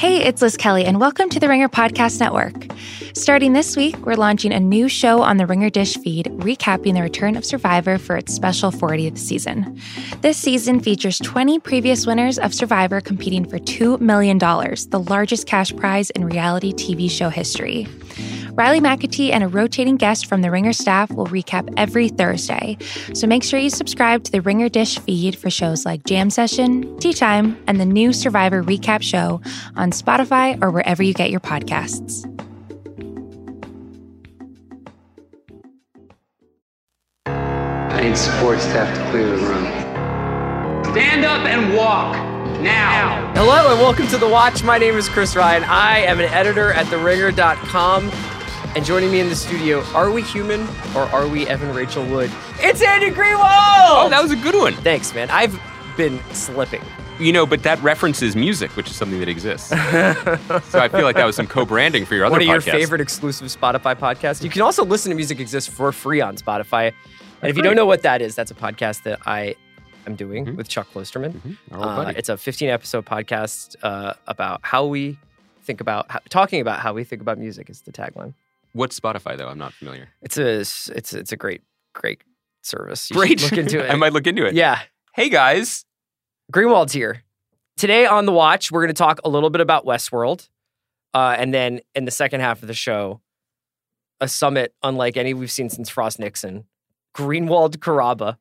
Hey, it's Liz Kelly, and welcome to the Ringer Podcast Network. Starting this week, we're launching a new show on the Ringer Dish feed, recapping the return of Survivor for its special 40th season. This season features 20 previous winners of Survivor competing for $2 million, the largest cash prize in reality TV show history. Riley McAtee and a rotating guest from the Ringer staff will recap every Thursday. So make sure you subscribe to the Ringer Dish feed for shows like Jam Session, Tea Time, and the new Survivor Recap Show on Spotify or wherever you get your podcasts. I need support staff to clear the room. Stand up and walk now. Hello and welcome to The Watch. My name is Chris Ryan. I am an editor at TheRinger.com. And joining me in the studio, are we human or are we Evan Rachel Wood? It's Andy Greenwald! Oh, that was a good one. Thanks, man. I've been slipping. You know, but that references music, which is something that exists. so I feel like that was some co-branding for your other One of your podcasts. favorite exclusive Spotify podcasts. You can also listen to Music Exists for free on Spotify. And if you don't know what that is, that's a podcast that I am doing with Chuck Klosterman. Our old Uh, it's a 15 episode podcast uh, about how we think about, how, talking about how we think about music is the tagline. What's Spotify though? I'm not familiar. It's a it's it's a great great service. You Great. look into it. I might look into it. Yeah, Hey guys. Greenwald's here today on the watch. We're going to talk a little bit about Westworld, uh, and then in the second half of the show, a summit unlike any we've seen since Frost Nixon. Greenwald Carrabba.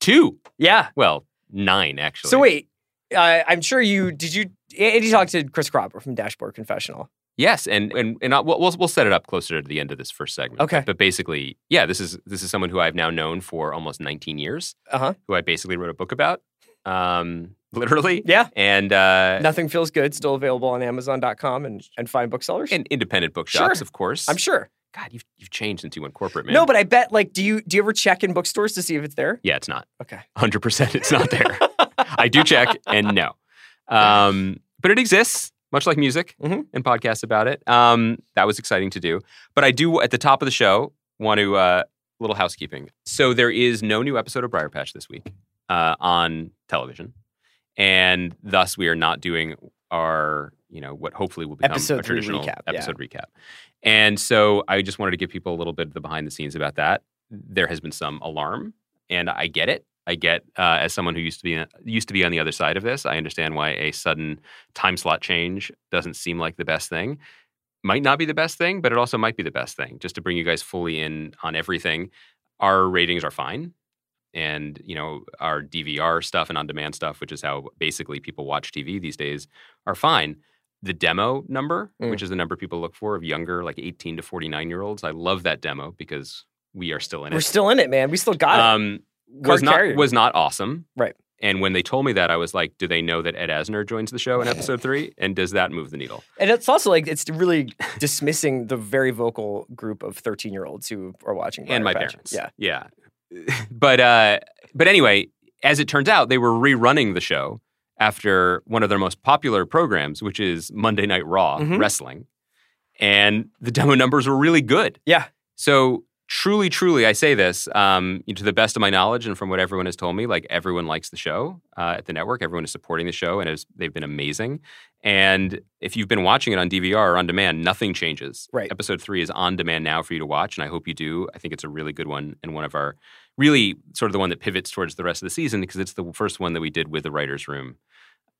Two. Yeah. Well, nine actually. So wait, uh, I'm sure you did. You Andy talked to Chris Carrabba from Dashboard Confessional. Yes, and and and I, we'll we'll set it up closer to the end of this first segment. Okay. But, basically, yeah, this is this is someone who I've now known for almost 19 years, Uh huh. who I basically wrote a book about, um, literally. Yeah. And uh, Nothing feels good. Still available on Amazon.com and and fine booksellers. and independent bookshops, Sure. of course. I'm sure. God, you've you've changed since you went corporate, man. No, but I bet like, do you do you ever check in bookstores to see if it's there? yeah, it's not. Okay. 100% it's not there. I do check and no. Um, but it exists, much like music Mhm. and podcasts about it. Um, that was exciting to do. But I do, at the top of the show, want to, uh, little housekeeping. So there is no new episode of Briar Patch this week uh, on television. And thus, we are not doing our, you know, what hopefully will become Episode a traditional recap, yeah. episode recap. And so I just wanted to give people a little bit of the behind the scenes about that. There has been some alarm, and I get it. I get uh, as someone who used to be used to be on the other side of this. I understand why a sudden time slot change doesn't seem like the best thing. Might not be the best thing, but it also might be the best thing. Just to bring you guys fully in on everything. Our ratings are fine, and you know our DVR stuff and on-demand stuff, which is how basically people watch TV these days, are fine. The demo number, Mm. which is the number people look for of younger, like 18 to 49 year olds, I love that demo because we are still in it. We're still in it, man. We still got it. Was not carrier. was not awesome. Right. And when they told me that, I was like, "Do they know that Ed Asner joins the show in episode three? And does that move the needle?" And it's also like it's really dismissing the very vocal group of 13 year olds who are watching. and my Patch. parents. Yeah. yeah. but uh, but anyway, as it turns out, they were rerunning the show after one of their most popular programs, which is Monday Night Raw Mhm. wrestling, and the demo numbers were really good. Yeah. So truly, truly, I say this um, to the best of my knowledge and from what everyone has told me. Like everyone likes the show uh, at the network. Everyone is supporting the show, and has, they've been amazing. And if you've been watching it on DVR or on demand, nothing changes. Right. Episode three is on demand now for you to watch, and I hope you do. I think it's a really good one and one of our really sort of the one that pivots towards the rest of the season because it's the first one that we did with the writers' room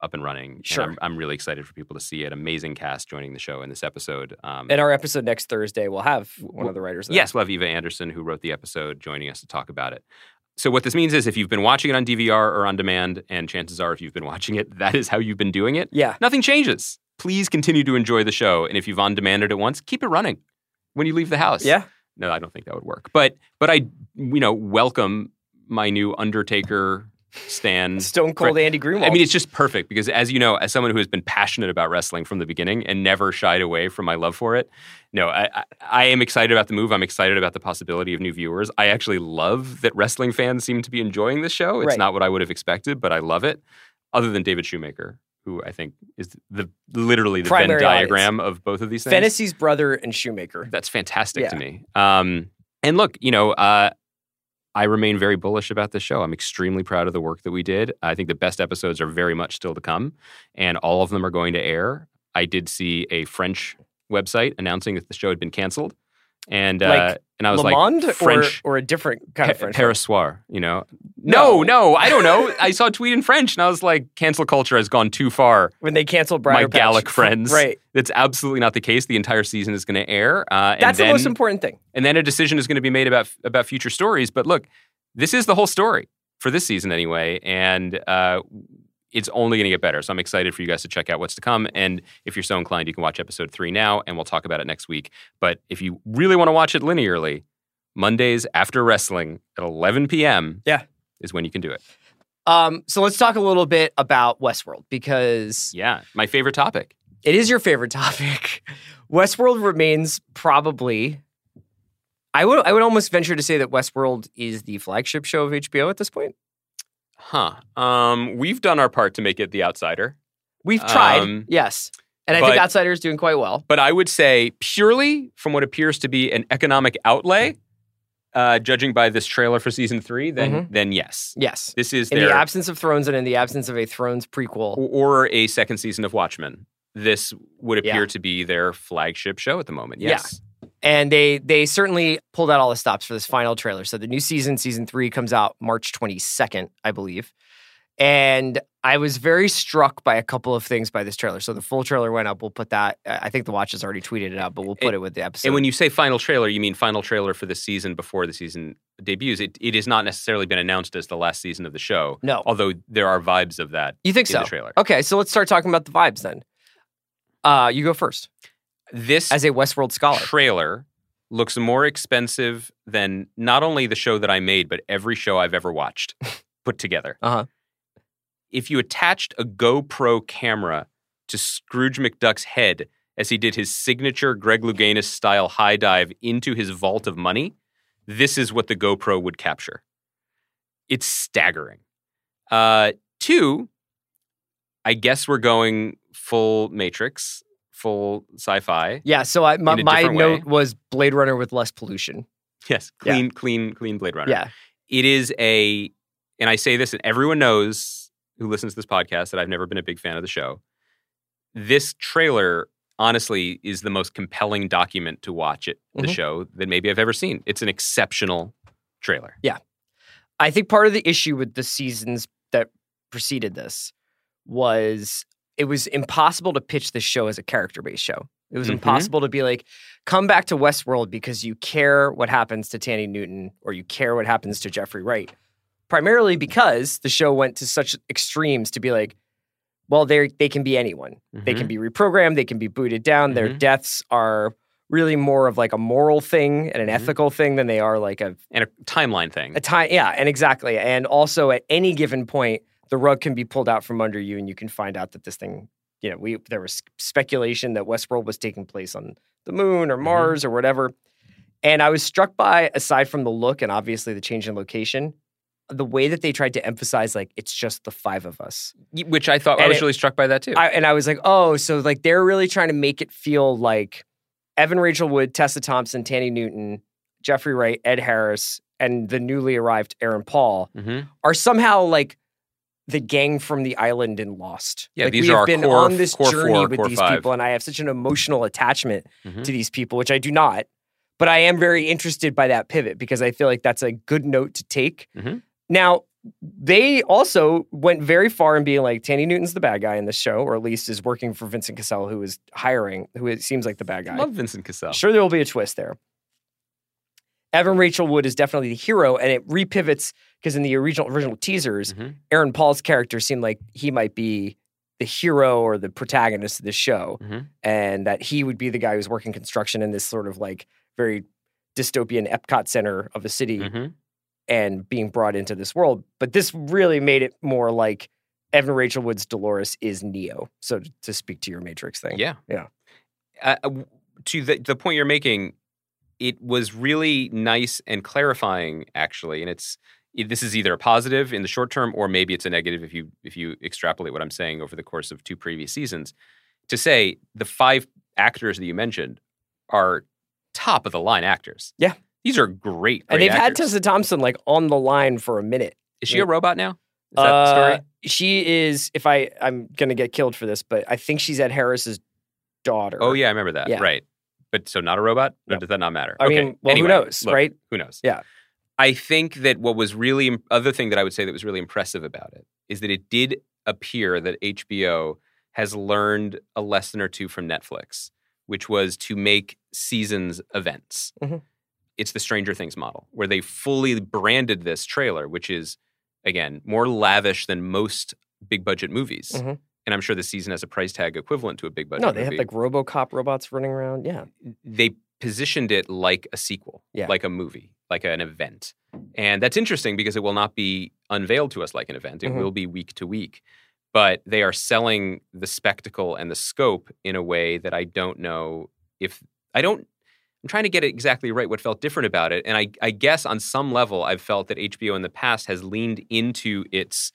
up and running. And Sure. I'm, I'm really excited for people to see it. Amazing cast joining the show in this episode. Um, And our episode next Thursday we'll have one of the writers. There. Yes, we'll have Eva Anderson, who wrote the episode, joining us to talk about it. So, what this means is if you've been watching it on DVR or on demand, and chances are if you've been watching it, that is how you've been doing it, Yeah. nothing changes. Please continue to enjoy the show. And if you've on demanded it once, keep it running when you leave the house. Yeah. No, I don't think that would work. But, but I, you know, welcome my new Undertaker stand. Stone Cold Andy Greenwald. I mean, it's just perfect because, as you know, as someone who has been passionate about wrestling from the beginning and never shied away from my love for it, no, I, I, I am excited about the move. I'm excited about the possibility of new viewers. I actually love that wrestling fans seem to be enjoying this show. It's Right. not what I would have expected, but I love it. Other than David Shoemaker, who I think is the literally the Primary Venn diagram of both of these things. Fantasy's brother and Shoemaker. That's fantastic to me. Um, and look, you know, uh, I remain very bullish about this show. I'm extremely proud of the work that we did. I think the best episodes are very much still to come, and all of them are going to air. I did see a French website announcing that the show had been canceled, and uh, and I was Le like, French or, or a different kind of French? Paris soir, you know? No. No, no, I don't know. I saw a tweet in French, and I was like, cancel culture has gone too far. when they canceled My Patch. Gallic friends. Right. That's absolutely not the case. The entire season is going to air, uh, and That's then the most important thing. and then a decision is going to be made about about future stories. But look, this is the whole story for this season anyway, and uh, it's only going to get better. So I'm excited for you guys to check out what's to come. And if you're so inclined, you can watch episode three now, and we'll talk about it next week. But if you really want to watch it linearly, Mondays after wrestling at 11 p.m. Yeah. is when you can do it. Um, so let's talk a little bit about Westworld because Yeah, my favorite topic. it is your favorite topic. Westworld remains probably. I would I would almost venture to say that Westworld is the flagship show of HBO at this point. Huh. Um, we've done our part to make it the outsider. We've tried, Um, yes, and I think but- Outsider is doing quite well. But I would say purely from what appears to be an economic outlay, uh, judging by this trailer for season three, then Mhm. then yes, Yes, this is in their the absence of Thrones and in the absence of a Thrones prequel. or a second season of Watchmen. This would appear Yeah. to be their flagship show at the moment. Yes. And they they certainly pulled out all the stops for this final trailer. So the new season, season three, comes out March twenty second, I believe. And I was very struck by a couple of things by this trailer. So the full trailer went up. We'll put that. I think the watch has already tweeted it out, but we'll put And- it with the episode. And when you say final trailer, you mean final trailer for the season before the season debuts. It, it has not necessarily been announced as the last season of the show, no, although there are vibes of that you think in so? the trailer. Okay, so let's start talking about the vibes then. Uh, you go first This as a Westworld scholar. trailer looks more expensive than not only the show that I made, but every show I've ever watched put together. Uh-huh. If you attached a GoPro camera to Scrooge McDuck's head as he did his signature Greg Louganis style high dive into his vault of money, this is what the GoPro would capture. It's staggering. Uh, two, I guess we're going full Matrix, full sci-fi. Yeah, so I, my, my note was Blade Runner with less pollution. Yes, Yeah. clean, clean, clean Blade Runner. Yeah, It is a, and I say this, and everyone knows who listens to this podcast that I've never been a big fan of the show. This trailer, honestly, is the most compelling document to watch it, the Mhm. show, that maybe I've ever seen. It's an exceptional trailer. Yeah. I think part of the issue with the seasons that preceded this was it was impossible to pitch this show as a character based show. It was Mhm. impossible to be like, come back to Westworld because you care what happens to Thandie Newton or you care what happens to Jeffrey Wright. Primarily because the show went to such extremes to be like, well, they they can be anyone. They can Mhm. be reprogrammed, they can be booted down. Their Mhm. deaths are really more of like a moral thing and an Mhm. ethical thing than they are like a and a timeline thing. a time, yeah, and exactly. And also at any given point, the rug can be pulled out from under you and you can find out that this thing, you know, we there was speculation that Westworld was taking place on the moon or Mhm. Mars or whatever. And I was struck by, aside from the look and obviously the change in location, the way that they tried to emphasize like it's just the five of us. Which I thought I was it- really struck by that too. I, and I was like, oh, so like they're really trying to make it feel like Evan Rachel Wood, Tessa Thompson, Thandie Newton, Jeffrey Wright, Ed Harris, and the newly arrived Aaron Paul Mhm. are somehow like the gang from the island in Lost. Yeah, like these we are have been core- on this journey four, with these five. people, and I have such an emotional attachment Mhm. to these people, which I do not. But I am very interested by that pivot because I feel like that's a good note to take. Mhm. Now, they also went very far in being like Thandie Newton's the bad guy in this show, or at least is working for Vincent Cassel, who is hiring, who it seems like the bad guy. Love Vincent Cassel. Sure, there will be a twist there. Evan Rachel Wood is definitely the hero, and it repivots because in the original original teasers, Mhm. Aaron Paul's character seemed like he might be the hero or the protagonist of the show, Mhm. and that he would be the guy who's working construction in this sort of like very dystopian Epcot center of a city Mhm. and being brought into this world. But this really made it more like Evan Rachel Wood's Dolores is Neo. So to- to speak to your Matrix thing, Yeah. Yeah. Uh, uh, to the, the point you're making, it was really nice and clarifying, actually. And it's it, this is either a positive in the short term, or maybe it's a negative if you if you extrapolate what I'm saying over the course of two previous seasons. To say the five actors that you mentioned are top of the line actors. Yeah. these are great. and they've had. Tessa Thompson like on the line for a minute. Is she a robot now? Is that the Uh, story? She is. If I, I'm gonna get killed for this, but I think she's Ed Harris's daughter. Oh yeah, I remember that. Yeah. Right. But so not a robot? Or No. does that not matter? I okay. mean, well, anyway, who knows, look, right? Who knows? Yeah. I think that what was really other thing that I would say that was really impressive about it is that it did appear that HBO has learned a lesson or two from Netflix, which was to make seasons events. Mhm. It's the Stranger Things model, where they fully branded this trailer, which is again more lavish than most big budget movies. Mhm. And I'm sure the season has a price tag equivalent to a big budget no, they movie have like RoboCop robots running around. Yeah. they positioned it like a sequel, Yeah. like a movie, like an event. And that's interesting because it will not be unveiled to us like an event. It Mhm. will be week to week. But they are selling the spectacle and the scope in a way that I don't know if I don't I'm trying to get it exactly right what felt different about it. And I, I guess on some level I've felt that HBO in the past has leaned into its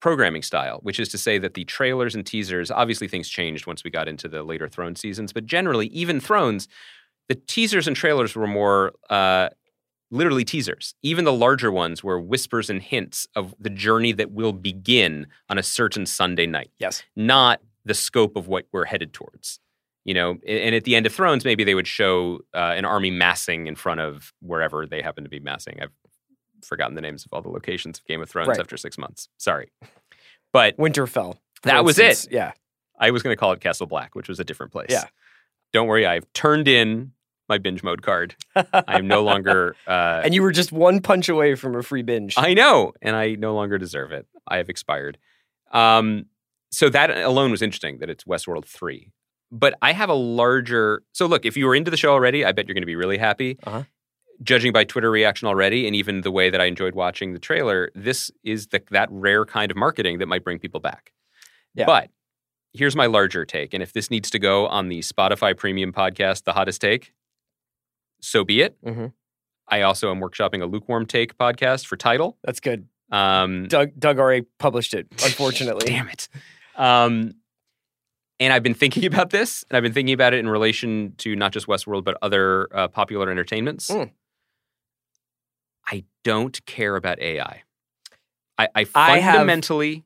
programming style, which is to say that the trailers and teasers, obviously things changed once we got into the later Throne seasons, but generally, even Thrones, the teasers and trailers were more uh, literally teasers. Even the larger ones were whispers and hints of the journey that will begin on a certain Sunday night, Yes. not the scope of what we're headed towards. You know, and at the end of Thrones, maybe they would show uh, an army massing in front of wherever they happen to be massing. I've forgotten the names of all the locations of Game of Thrones Right. after six months. Sorry, but Winterfell. That was it. Yeah. I was going to call it Castle Black, which was a different place. Yeah. Don't worry, I've turned in my binge mode card. I am no longer. Uh, and you were just one punch away from a free binge. I know, and I no longer deserve it. I have expired. Um, so that alone was interesting that it's Westworld three. But I have a larger. So look, if you were into the show already, I bet you're going to be really happy. Uh-huh. Judging by Twitter reaction already, and even the way that I enjoyed watching the trailer, this is the, that rare kind of marketing that might bring people back. Yeah. But here's my larger take, and if this needs to go on the Spotify Premium podcast, the hottest take, so be it. Mhm. I also am workshopping a lukewarm take podcast for title. That's good. Um, Doug Doug already published it, unfortunately. Damn it. Um, and I've been thinking about this, and I've been thinking about it in relation to not just Westworld, but other uh, popular entertainments. Mm. I don't care about AI. I, I I have- fundamentally,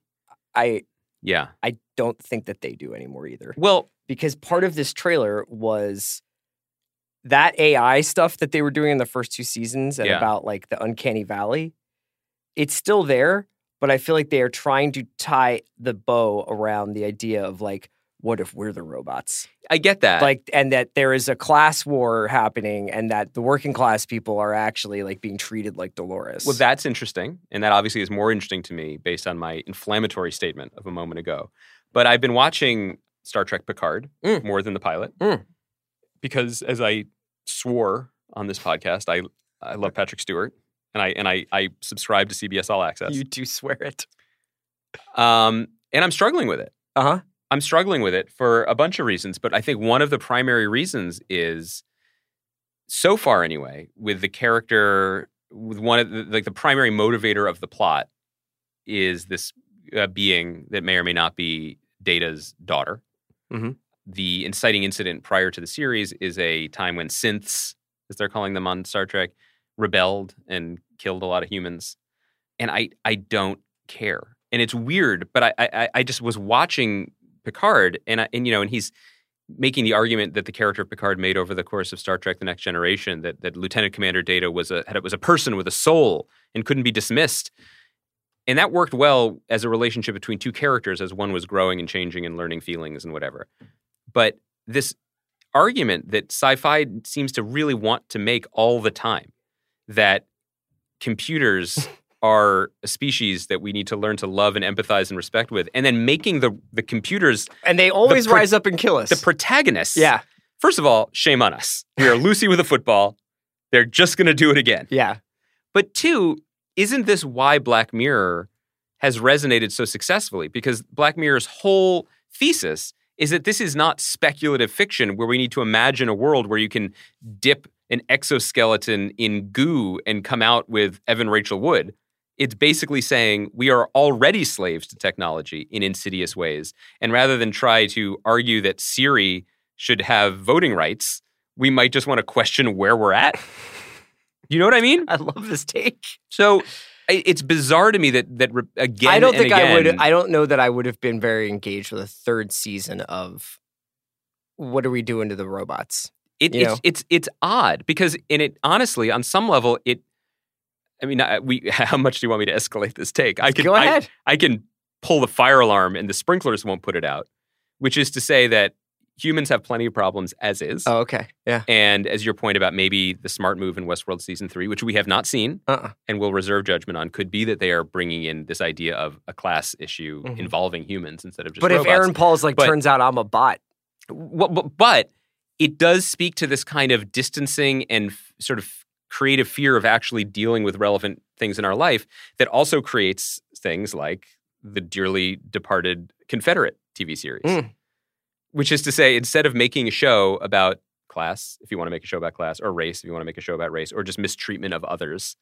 I yeah. I don't think that they do anymore either. Well, Because part of this trailer was that AI stuff that they were doing in the first two seasons and Yeah. about like the uncanny valley. It's still there, but I feel like they are trying to tie the bow around the idea of like, what if we're the robots? I get that. like and that there is a class war happening and that the working class people are actually like being treated like Dolores. Well, that's interesting. And that obviously is more interesting to me based on my inflammatory statement of a moment ago. But I've been watching Star Trek Picard Mm. more than the pilot Mm. because, as I swore on this podcast, I, I love Patrick Stewart and I, and I, I subscribe to CBS All Access. you do swear it. Um, and I'm struggling with it. Uh-huh. I'm struggling with it for a bunch of reasons, but I think one of the primary reasons is so far anyway, with the character with one of the, like the primary motivator of the plot is this uh, being that may or may not be Data's daughter. Mhm. The inciting incident prior to the series is a time when synths, as they're calling them on Star Trek, rebelled and killed a lot of humans, and I I don't care. And it's weird, but I I, I just was watching Picard, and and you know, and he's making the argument that the character of Picard made over the course of Star Trek: The Next Generation that that Lieutenant Commander Data was a had, was a person with a soul and couldn't be dismissed. And that worked well as a relationship between two characters as one was growing and changing and learning feelings and whatever. But this argument that sci-fi seems to really want to make all the time that computers are a species that we need to learn to love and empathize and respect with and then making the the computers And they always pro- rise up and kill us. the protagonists yeah. First of all, shame on us. We are Lucy with a football. They're just going to do it again. Yeah. But two, isn't this why Black Mirror has resonated so successfully? Because Black Mirror's whole thesis is that this is not speculative fiction where we need to imagine a world where you can dip an exoskeleton in goo and come out with Evan Rachel Wood. It's basically saying we are already slaves to technology in insidious ways. And rather than try to argue that Siri should have voting rights, we might just want to question where we're at. You know what I mean? I love this take. So it's bizarre to me that that again. I don't think I would I don't know that I would have been very engaged with a third season of what are we doing to the robots? It, it's know? it's it's odd because in it honestly on some level it. I mean, I, we. How much do you want me to escalate this take? I can Go ahead. I can pull the fire alarm and the sprinklers won't put it out, which is to say that humans have plenty of problems as is. oh, okay. Yeah. And as your point about maybe the smart move in Westworld season three, which we have not seen Uh-uh. and will reserve judgment on, could be that they are bringing in this idea of a class issue Mhm. involving humans instead of just But if. Aaron Paul's like, But- turns out I'm a bot. Wha- bu- but it does speak to this kind of distancing and f- sort of creative fear of actually dealing with relevant things in our life that also creates things like the dearly departed Confederate TV series. Mm. Which is to say, instead of making a show about class, if you want to make a show about class, or race, if you want to make a show about race, or just mistreatment of others,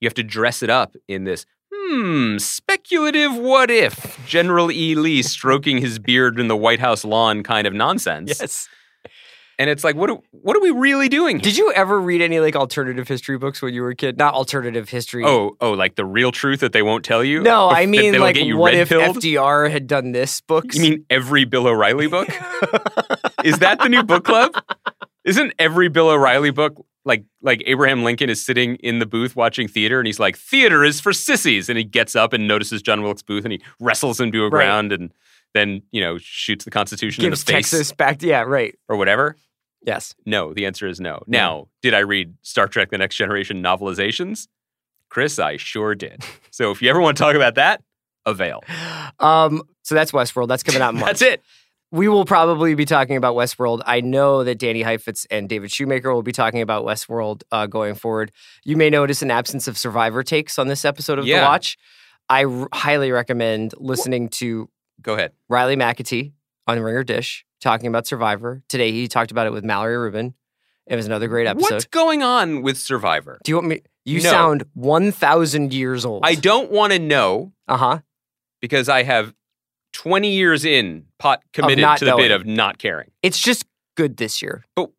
you have to dress it up in this, hmm, speculative what if General E. Lee stroking his beard in the White House lawn kind of nonsense. Yes. And it's like, what, are- what are we really doing? here? Did you ever read any like alternative history books when you were a kid? Not alternative history. Oh, oh, like the real truth that they won't tell you? no, I mean like what if pilled? FDR had done this books? You mean every Bill O'Reilly book? Is that the new book club? Isn't every Bill O'Reilly book like like Abraham Lincoln is sitting in the booth watching theater and he's like, theater is for sissies. And he gets up and notices John Wilkes Booth and he wrestles him to a Right. ground and then, you know, shoots the Constitution gives in the face Texas back? Yeah, right. or whatever. Yes. No, the answer is no. Now, did I read Star Trek The Next Generation novelizations? Chris, I sure did. So if you ever want to talk about that, avail. Um. So that's Westworld. That's coming out in March. That's it. We will probably be talking about Westworld. I know that Danny Heifetz and David Shoemaker will be talking about Westworld uh, going forward. You may notice an absence of Survivor takes on this episode of Yeah. The Watch. I r- highly recommend listening to Go ahead. Riley McAtee on Ringer Dish talking about Survivor. Today he talked about it with Mallory Rubin. It was another great episode. What's going on with Survivor? Do you want me? You No. sound 1,000 years old. I don't want to know Uh huh. because I have 20 years in pot committed to the bit of not caring. It's just good this year. But-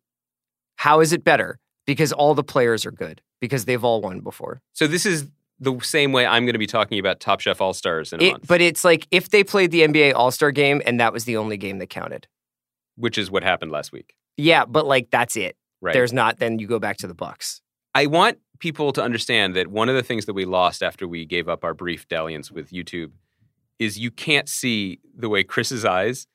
how is it better? Because all the players are good. Because they've all won before. So this is the same way I'm going to be talking about Top Chef All Stars in a It, month, but it's like if they played the NBA All Star game and that was the only game that counted. Which is what happened last week. Yeah, but like that's it. Right. There's not. Then you go back to the Bucks. I want people to understand that one of the things that we lost after we gave up our brief dalliance with YouTube is you can't see the way Chris's eyes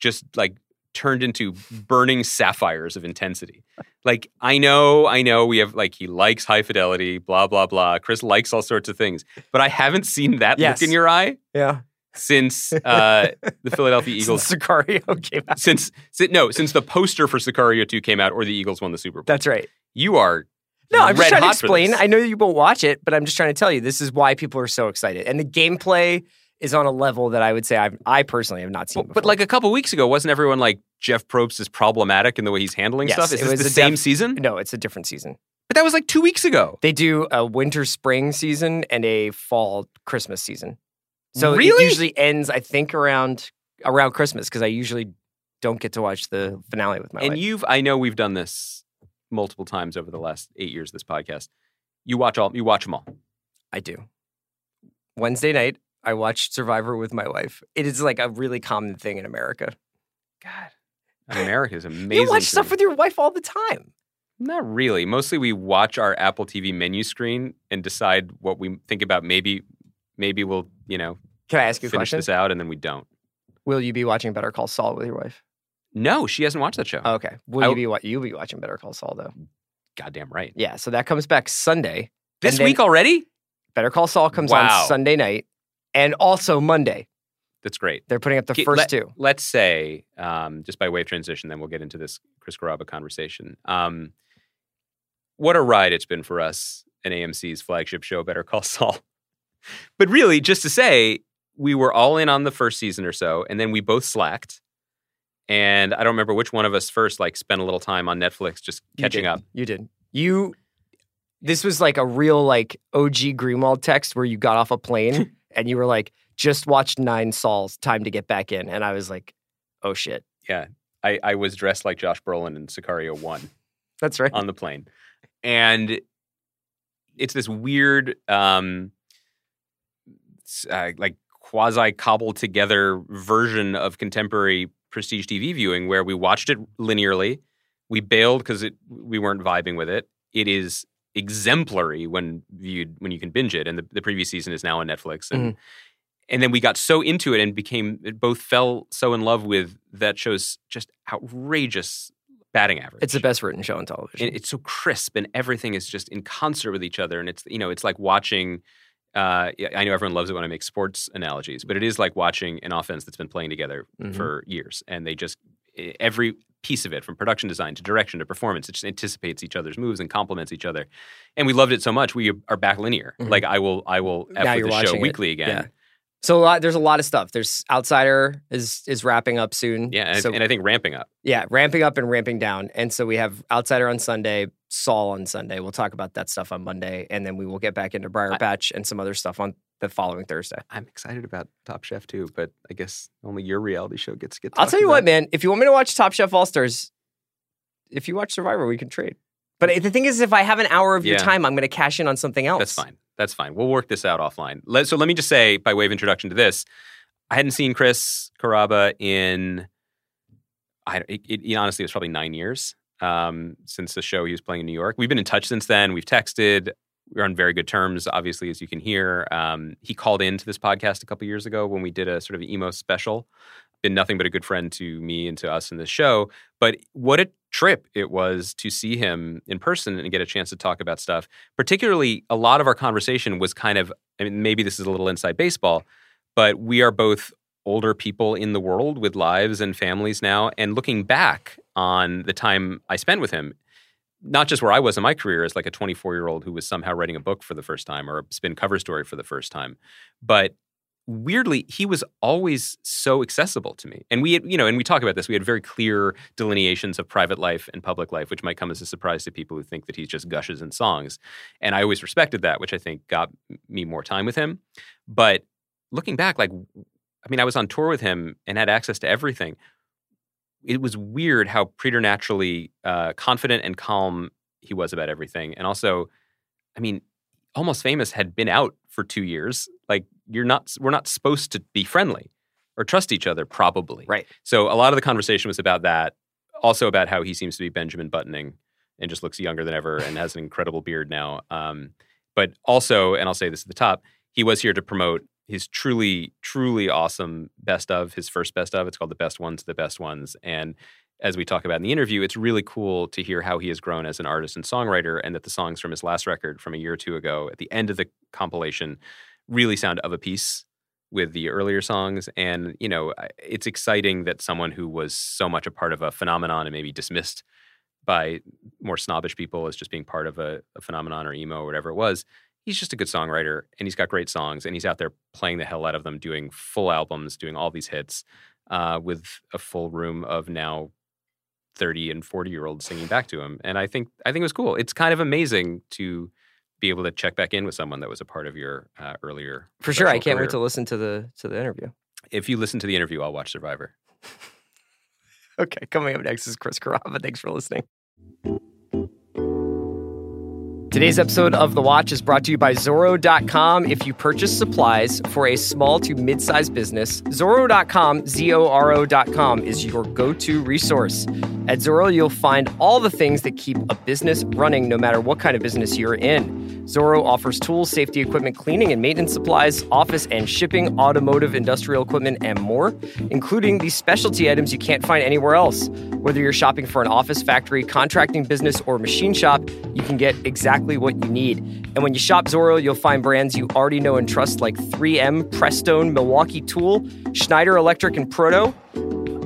just like turned into burning sapphires of intensity. Like I know, I know we have like he likes high fidelity, blah blah blah. Chris likes all sorts of things, but I haven't seen that Yes. look in your eye Yeah. Since uh, the Philadelphia Eagles. Since Sicario came out. Since, since no, since the poster for Sicario 2 came out or the Eagles won the Super Bowl. That's right. you are No, I'm just trying to explain. I know you won't watch it, but I'm just trying to tell you this is why people are so excited. And the gameplay is on a level that I would say I've, I personally have not seen But, before. but like a couple weeks ago, wasn't everyone like Jeff Probst is problematic in the way he's handling Yes, stuff? Is it was the same def- season? no, it's a different season. But that was like two weeks ago. They do a winter spring season and a fall Christmas season. So Really? it usually ends, I think, around around Christmas because I usually don't get to watch the finale with my wife. and wife. you've, I know we've done this multiple times over the last eight years. of This podcast, you watch all, you watch them all. I do. Wednesday night, I watched Survivor with my wife. It is like a really common thing in America. God, America is amazing. you watch stuff with your wife all the time. Not really. Mostly, we watch our Apple TV menu screen and decide what we think about. Maybe, maybe we'll, you know, Can I ask you a finish question? this out, and then we don't. Will you be watching Better Call Saul with your wife? No, she hasn't watched that show. Okay. Will I you be wa- you'll be watching Better Call Saul though? Goddamn right. Yeah. So that comes back Sunday. This And then- week already? Better Call Saul comes Wow. on Sunday night, and also Monday. That's great. They're putting up the first let, two. Let's say, um, just by way of transition, then we'll get into this Chris Carrabba conversation. Um, what a ride it's been for us and AMC's flagship show, Better Call Saul. but really, just to say, we were all in on the first season or so, and then we both slacked. And I don't remember which one of us first like spent a little time on Netflix just catching did. up. You did. You. This was like a real like OG Greenwald text where you got off a plane and you were like, just watched nine Sauls, time to get back in, and I was like, oh shit, Yeah. I, I was dressed like Josh Brolin in Sicario 1. that's right. on the plane. And it's this weird, um, uh, like quasi cobbled together version of contemporary prestige TV viewing where we watched it linearly. We bailed because we weren't vibing with it. It is exemplary when viewed when you can binge it, and the, the previous season is now on Netflix. And Mhm. and then we got so into it and became it both fell so in love with that show's just outrageous batting average. It's the best written show on television. And it's so crisp and everything is just in concert with each other and it's you know it's like watching uh, I know everyone loves it when I make sports analogies, but it is like watching an offense that's been playing together Mhm. for years, and they just every piece of it, from production design to direction to performance, it just anticipates each other's moves and complements each other. And we loved it so much, we are back linear. Mhm. Like I will, I will f with the show it. weekly again. Yeah. So a lot, there's a lot of stuff. There's Outsider is is wrapping up soon. Yeah, and, So and I think ramping up. yeah, ramping up and ramping down. And so we have Outsider on Sunday, Saul on Sunday. We'll talk about that stuff on Monday, and then we will get back into Briar Patch and some other stuff on the following Thursday. I'm excited about Top Chef too, but I guess only your reality show gets to get. I'll tell you about. what, man. If you want me to watch Top Chef All Stars, if you watch Survivor, we can trade. But eh, the thing is, if I have an hour of your time, I'm going to cash in on something else. That's fine. That's fine. We'll work this out offline. Let, so let me just say, by way of introduction to this, I hadn't seen Chris Carrabba in. I it, it, honestly, it was probably nine years um, since the show he was playing in New York. We've been in touch since then. We've texted. We're on very good terms, obviously, as you can hear. Um, he called into this podcast a couple years ago when we did a sort of emo special. Been nothing but a good friend to me and to us in this show. But what a trip it was to see him in person and get a chance to talk about stuff. Particularly, a lot of our conversation was kind of, I mean, maybe this is a little inside baseball, but we are both older people in the world with lives and families now. And looking back on the time I spent with him, not just where I was in my career as like a 24 year old who was somehow writing a book for the first time or a spin cover story for the first time, but weirdly he was always so accessible to me. And we you know and we talk about this we had very clear delineations of private life and public life which might come as a surprise to people who think that he just gushes in songs. And i always respected that which i think got me more time with him. But looking back like i mean i was on tour with him and had access to everything. It was weird how preternaturally uh, confident and calm he was about everything. And also i mean almost famous had been out for two years like you're not we're not supposed to be friendly or trust each other probably. Right. so a lot of the conversation was about that also about how he seems to be benjamin buttoning and just looks younger than ever and has an incredible beard now um, but also and i'll say this at the top he was here to promote his truly truly awesome best of his first best of. It's called the best ones the best ones. And as we talk about in the interview, it's really cool to hear how he has grown as an artist and songwriter, and that the songs from his last record from a year or two ago, at the end of the compilation, really sound of a piece with the earlier songs. And you know, it's exciting that someone who was so much a part of a phenomenon and maybe dismissed by more snobbish people as just being part of a, a phenomenon or emo or whatever it was. He's just a good songwriter, and he's got great songs, and he's out there playing the hell out of them, doing full albums, doing all these hits, uh, with a full room of now 30 and 40 year olds singing back to him and i think i think it was cool it's kind of amazing to be able to check back in with someone that was a part of your uh, earlier For sure. I can't wait to listen to the to the interview. if you listen to the interview i'll watch survivor Okay, coming up next is Chris Carrabba. Thanks for listening. Today's episode of The Watch is brought to you by Zoro.com. If you purchase supplies for a small to mid sized business, Zoro.com, Z O R O.com, is your go to resource. At Zoro, you'll find all the things that keep a business running no matter what kind of business you're in. Zoro offers tools, safety equipment, cleaning and maintenance supplies, office and shipping, automotive, industrial equipment, and more, including these specialty items you can't find anywhere else. Whether you're shopping for an office, factory, contracting business, or machine shop, you can get exactly what you need. And when you shop Zoro, you'll find brands you already know and trust like 3M, Prestone, Milwaukee Tool, Schneider Electric, and Proto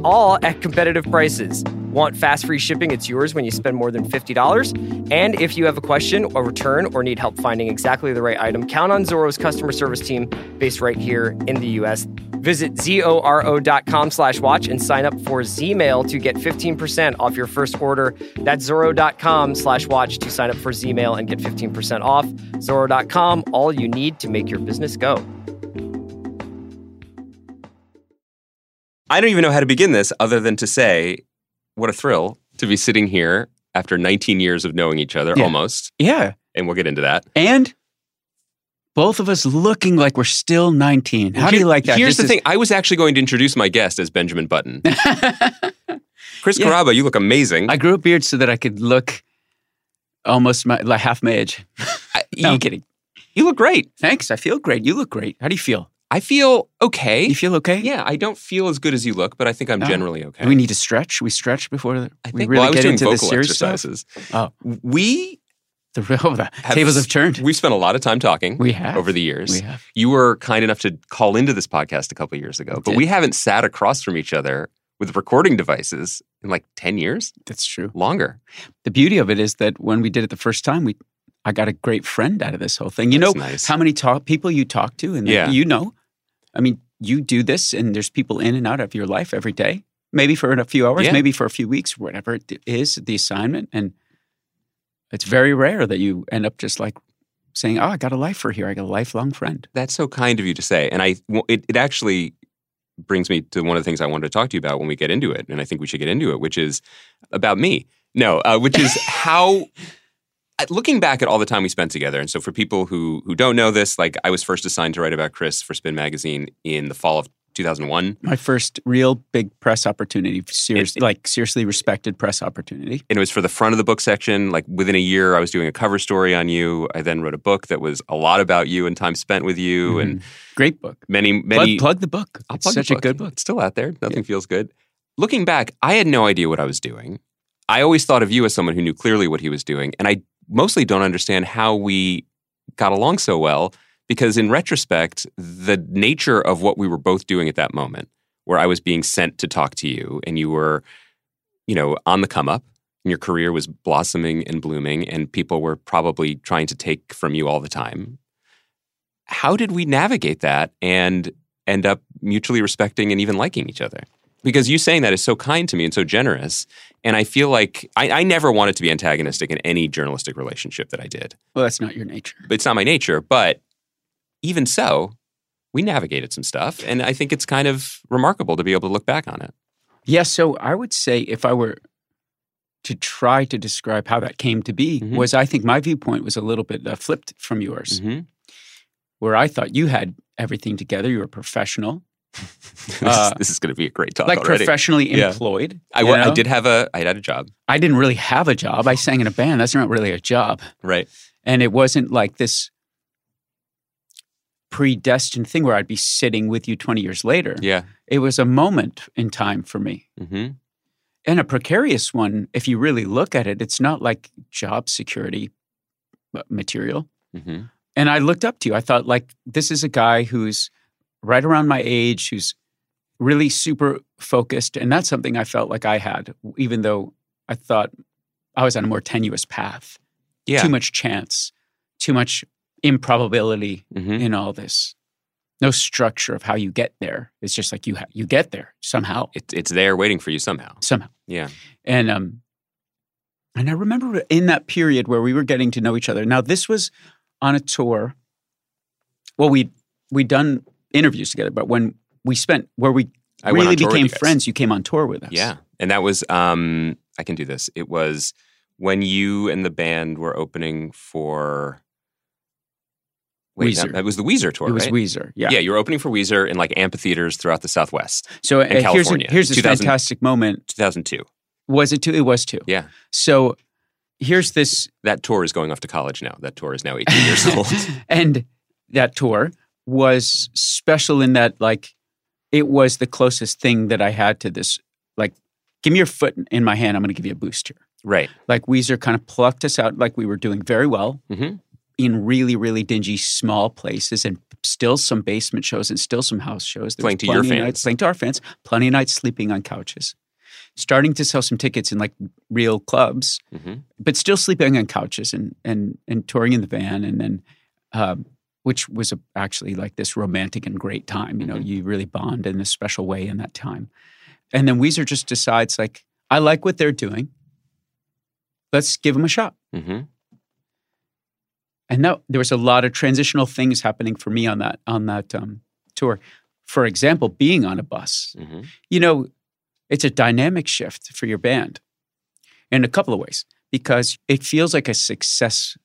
all at competitive prices. Want fast free shipping? It's yours when you spend more than $50. And if you have a question or return or need help finding exactly the right item, count on Zoro's customer service team based right here in the US. Visit zoro.com slash watch and sign up for Zmail to get 15% off your first order. That's zoro.com slash watch to sign up for Zmail and get 15% off. Zoro.com, all you need to make your business go. I don't even know how to begin this other than to say, what a thrill to be sitting here after 19 years of knowing each other Yeah. almost. Yeah. And we'll get into that. And both of us looking like we're still 19. How do you like that? Here's This the is- thing. I was actually going to introduce my guest as Benjamin Button. Chris Yeah. Carrabba, you look amazing. I grew a beard so that I could look almost my, like half my age. No, you, I'm kidding. you look great. Thanks. I feel great. You look great. How do you feel? I feel okay. You feel okay? yeah, I don't feel as good as you look, but I think I'm No. generally okay. Do we need to stretch? We stretch before the, I we really well, I was get doing into the vocal serious stuff? exercises. Oh, We the, oh, the have tables have turned. We've spent a lot of time talking. We have. over the years. We have. You were kind enough to call into this podcast a couple years ago, but did. we haven't sat across from each other with recording devices in like 10 years, That's true. longer. The beauty of it is that when we did it the first time, we I got a great friend out of this whole thing. You That's know nice. how many talk, people you talk to, and Yeah. you know. I mean, you do this, and there's people in and out of your life every day. Maybe for a few hours, Yeah. maybe for a few weeks, whatever it is, the assignment, and it's very rare that you end up just like saying, "Oh, I got a lifer here. I got a lifelong friend." That's so kind of you to say. And I, it, it actually brings me to one of the things I wanted to talk to you about when we get into it. And I think we should get into it, which is about me. No, uh, which is how. Looking back at all the time we spent together, and so for people who who don't know this, like I was first assigned to write about Chris for Spin Magazine in the fall of 2001. My first real big press opportunity, serious, like seriously respected press opportunity. and it was for the front of the book section. Like within a year, I was doing a cover story on you. I then wrote a book that was a lot about you and time spent with you, and Great book. many, Mm-hmm. Plug, many. plug the book. I'll it's such a good book. It's still out there. Nothing feels good. Looking back, I had no idea what I was doing. I always thought of you as someone who knew clearly what he was doing, and I mostly don't understand how we got along so well. Because in retrospect, the nature of what we were both doing at that moment, where I was being sent to talk to you, and you were, you know, on the come up, and your career was blossoming and blooming, and people were probably trying to take from you all the time. How did we navigate that and end up mutually respecting and even liking each other? Because you saying that is so kind to me and so generous. And I feel like I, I never wanted to be antagonistic in any journalistic relationship that I did. Well, that's not your nature. But it's not my nature. But even so, we navigated some stuff. And I think it's kind of remarkable to be able to look back on it. Yeah, so I would say if I were to try to describe how that came to be, Mhm. was I think my viewpoint was a little bit uh, flipped from yours, Mhm. where I thought you had everything together. You were professional, this, Uh, is, this is going to be a great talk like already. professionally Yeah. employed. I, I did have a I had a job, I didn't really have a job. I sang in a band. That's not really a job. right? And it wasn't like this predestined thing where I'd be sitting with you 20 years later. Yeah. It was a moment in time for me. hmm and a precarious one if you really look at it it's not like job security uh, material hmm and i looked up to you i thought like this is a guy who's right around my age who's really super focused and that's something i felt like i had even though i thought i was on a more tenuous path Yeah. too much chance too much improbability hmm in all this no structure of how you get there it's just like you ha- you get there somehow It, it's there waiting for you somehow. somehow Yeah. And um, and I remember in that period where we were getting to know each other. Now this was on a tour. Well, we we done interviews together, but when we spent where we I really on tour with became you friends, you came on tour with us. Yeah. And that was um I can do this. It was when you and the band were opening for Wait, Weezer. that, that was the Weezer tour, it was right? Weezer. Yeah. Yeah, you were opening for Weezer in like amphitheaters throughout the Southwest. So uh, here's a, here's this fantastic moment. 2002. Was it two? It was two. Yeah. So here's this That tour is going off to college now. That tour is now 18 years old. and that tour was special in that like it was the closest thing that I had to this like give me your foot in my hand I'm going to give you a boost here Right. like Weezer kind of plucked us out like we were doing very well Mhm. in really really dingy small places and still some basement shows and still some house shows There Playing to your fans. nights, playing to our fans plenty of nights sleeping on couches starting to sell some tickets in like real clubs hmm but still sleeping on couches and and and touring in the van and then um, which was a, actually like this romantic and great time you know Mhm. you really bond in a special way in that time. And then Weezer just decides like I like what they're doing. Let's give them a shot. Hmm and that, there was a lot of transitional things happening for me on that on that um, tour. For example being on a bus. Hmm you know, it's a dynamic shift for your band in a couple of ways because it feels like a success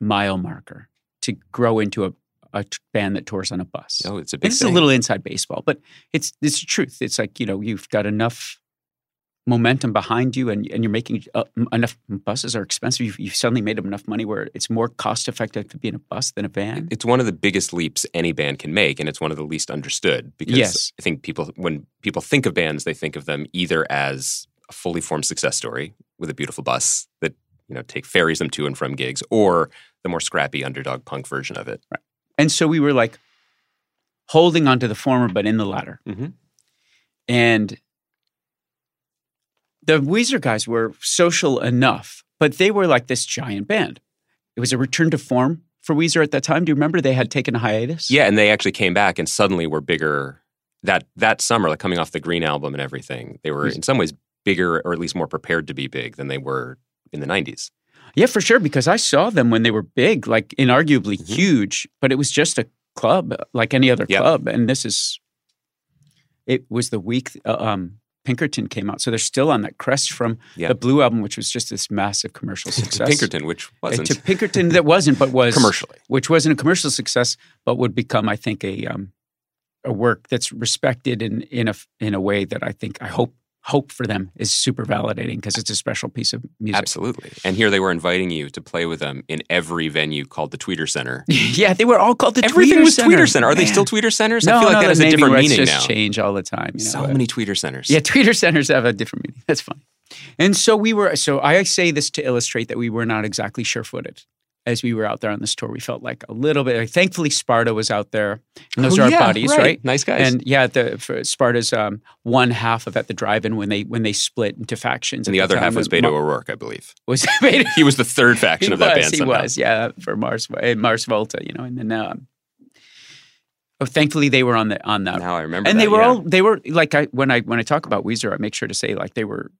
mile marker to grow into a, a band that tours on a bus. Oh, it's a big It's a little inside baseball, but it's it's the truth. It's like you know you've got enough momentum behind you, and and you're making uh, enough. Buses are expensive. You've, you've suddenly made enough money where it's more cost effective to be in a bus than a van. It's one of the biggest leaps any band can make, and it's one of the least understood because Yes. I think people, when people think of bands, they think of them either as a fully formed success story with a beautiful bus that you know take ferries them to and from gigs, or the more scrappy underdog punk version of it. Right. And so we were like holding onto the former, but in the latter. Mhm. And the Weezer guys were social enough, but they were like this giant band. It was a return to form for Weezer at that time. Do you remember they had taken a hiatus? Yeah, and they actually came back and suddenly were bigger that that summer, like coming off the Green album and everything. They were in some ways bigger, or at least more prepared to be big than they were in the '90s. Yeah, for sure. Because I saw them when they were big, like inarguably Mhm. huge, but it was just a club like any other Yep. club. And this is, it was the week uh, um, Pinkerton came out. So they're still on that crest from Yeah. the Blue album, which was just this massive commercial to success. Pinkerton, which wasn't To Pinkerton, that wasn't, but was commercially. which wasn't a commercial success, but would become, I think, a um, a work that's respected in in a in a way that I think I hope hope for them is super validating because it's a special piece of music. Absolutely. And here they were inviting you to play with them in every venue called the Tweeter Center. yeah, they were all called the Twitter Center. Everything Tweeter was Center. Tweeter Center. Are they still Tweeter Centers? No, I feel like no, that has a different meaning just now. change all the time. You know? so many Tweeter Centers. Yeah, Tweeter centers have a different meaning. That's funny. And so we were. So I say this to illustrate that we were not exactly sure-footed as we were out there on this tour. We felt like a little bit. Thankfully, Sparta was out there, and those Oh, are our yeah, buddies, right? Nice guys. And yeah, the for Sparta's um, one half of at the drive-in when they when they split into factions. And at the other half was when Beto Ma- O'Rourke, I believe. Was Beto? He was the third faction he of that was, band. He somehow. was, yeah, for Mars uh, Mars Volta, you know, and then um, oh, thankfully they were on the on that Now I remember. and that, they were yeah. all they were like I when I when I talk about Weezer, I make sure to say like they were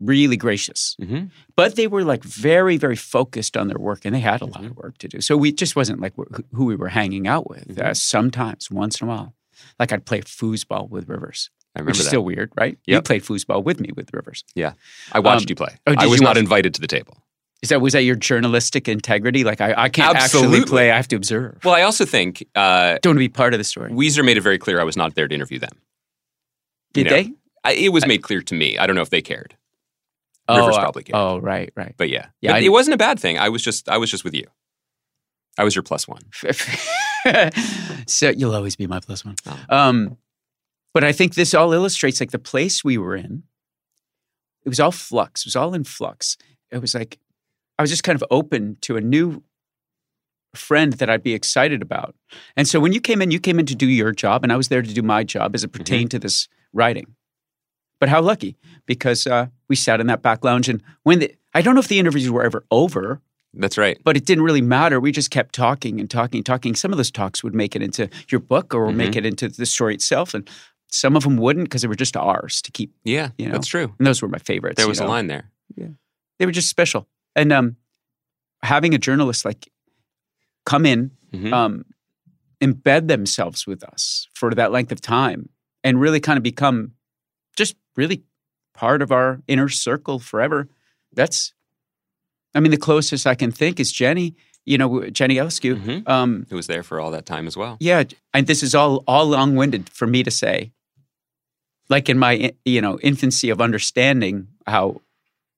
really gracious, Mhm. but they were like very very focused on their work, and they had a lot of work to do. So we just wasn't like who we were hanging out with. Uh, sometimes, once in a while, like I'd play foosball with Rivers, I remember which is that. still weird, right? You played foosball with me with Rivers. Yeah, I watched um, you play. oh, I was not invited to the table. Is that was that your journalistic integrity? Like I, I can't Absolutely. actually play; I have to observe. Well, I also think uh, Don't want to be part of the story. Weezer made it very clear I was not there to interview them. Did you know, they? I, it was made clear to me. I don't know if they cared, Oh, Rivers probably cared. Oh, right, right. but yeah, Yeah, But I- it wasn't a bad thing. I was just I was just with you. I was your plus one. so you'll always be my plus one. Oh. Um, but I think this all illustrates like the place we were in. It was all flux. It was all in flux. It was like I was just kind of open to a new friend that I'd be excited about. And so when you came in, you came in to do your job, and I was there to do my job as it pertained to this writing. But how lucky because uh, we sat in that back lounge, and when the I don't know if the interviews were ever over, That's right. but it didn't really matter. We just kept talking and talking and talking. Some of those talks would make it into your book or make it into the story itself, and some of them wouldn't because they were just ours to keep. Yeah, You know, that's true. And those were my favorites. There you was a line there. Yeah. They were just special, and um, having a journalist like come in, Mhm. um, embed themselves with us for that length of time, and really kind of become just really part of our inner circle forever. That's, I mean, the closest I can think is Jenny. You know, Jenny Eliscu. Mhm. Um, Who was there for all that time as well? yeah, and this is all all long winded for me to say. Like in my you know infancy of understanding how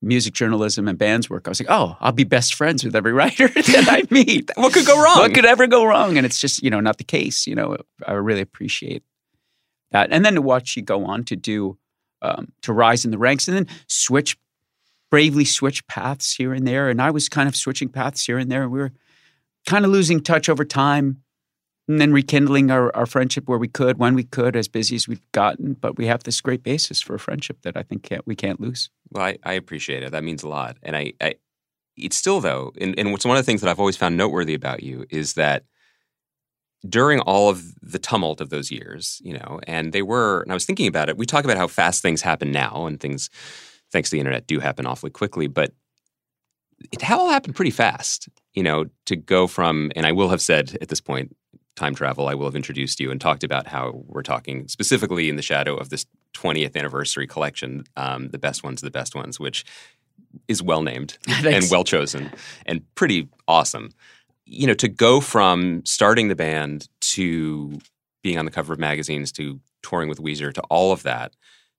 music journalism and bands work, I was like, oh, I'll be best friends with every writer that I meet. What could go wrong? What could ever go wrong? And it's just you know not the case. You know, I really appreciate that, and then to watch you go on to do um, to rise in the ranks, and then switch bravely switch paths here and there, and I was kind of switching paths here and there. And We were kind of losing touch over time and then rekindling our, our friendship where we could, when we could, as busy as we've gotten. But we have this great basis for a friendship that I think can't, we can't lose. Well, I, I appreciate it. That means a lot. And I, I it's still though, and, and what's one of the things that I've always found noteworthy about you is that during all of the tumult of those years, you know, and they were, and I was thinking about it, we talk about how fast things happen now and things, thanks to the internet, do happen awfully quickly, but it all happened pretty fast, you know, to go from, and I will have said at this point, time travel, I will have introduced you and talked about how we're talking specifically in the shadow of this 20th anniversary collection, um, the best ones, the best ones, which is well named and well chosen and pretty awesome. You know, to go from starting the band to being on the cover of magazines to touring with Weezer to all of that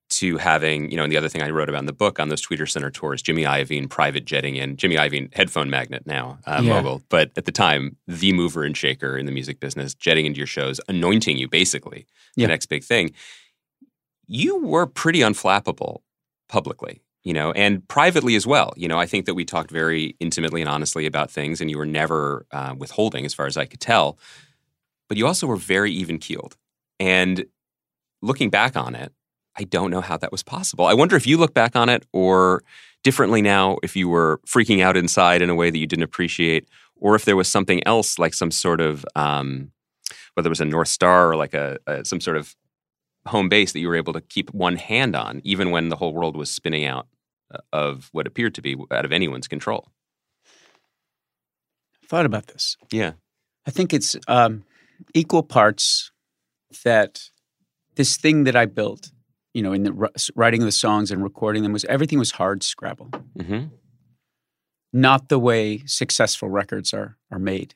to having, you know, and the other thing I wrote about in the book on those Tweeter Center tours, Jimmy Iovine private jetting in, Jimmy Iovine headphone magnet now, uh, Yeah. mogul, but at the time, the mover and shaker in the music business, jetting into your shows, anointing you basically, Yeah. the next big thing. You were pretty unflappable publicly, you know, and privately as well. You know, I think that we talked very intimately and honestly about things, and you were never uh, withholding, as far as I could tell. But you also were very even keeled. And looking back on it, I don't know how that was possible. I wonder if you look back on it or differently now, if you were freaking out inside in a way that you didn't appreciate, or if there was something else like some sort of, um, whether it was a North Star or like a, a some sort of home base that you were able to keep one hand on, even when the whole world was spinning out of what appeared to be out of anyone's control. I Thought about this. Yeah. I think it's um, equal parts that this thing that I built, you know, in the wri- writing the songs and recording them was everything was hard scrabble, hmm not the way successful records are are made.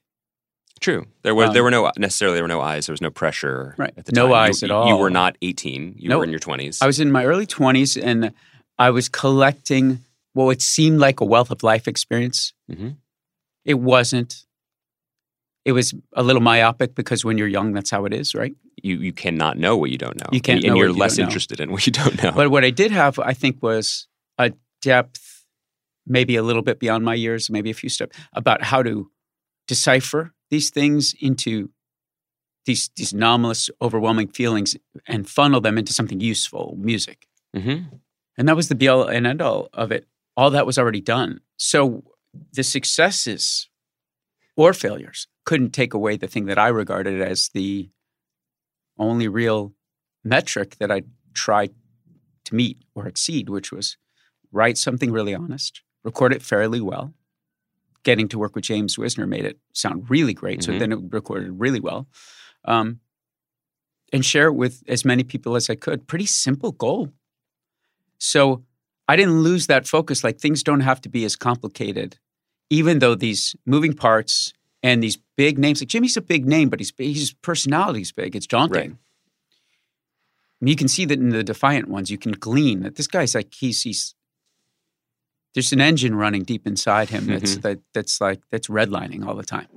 True. There were Um, there were no necessarily there were no eyes. There was no pressure. Right. At the No time. You- eyes at all. You were not eighteen. You No. were in your twenties. I was in my early twenties and I was collecting what it seemed like a wealth of life experience. Mhm. It wasn't. It was a little myopic because when you're young, that's how it is, right? you you cannot know what you don't know. You can't and, know and you're you less interested in what you don't know. But what I did have, I think, was a depth, maybe a little bit beyond my years, maybe a few steps, about how to decipher these things into these these anomalous, overwhelming feelings and funnel them into something useful, music. hmm And that was the be all and end all of it. All that was already done. So the successes or failures couldn't take away the thing that I regarded as the only real metric that I tried to meet or exceed, which was write something really honest, record it fairly well. Getting to work with James Wisner made it sound really great. So Mhm. then it recorded really well. Um, and share it with as many people as I could. Pretty simple goal. So I didn't lose that focus. Like things don't have to be as complicated, even though these moving parts and these big names. Like Jimmy's a big name, but he's his personality's big. It's daunting. Right. You can see that in the Defiant ones. You can glean that this guy's like he's he's. There's an engine running deep inside him that's mm-hmm. that, that's like that's redlining all the time.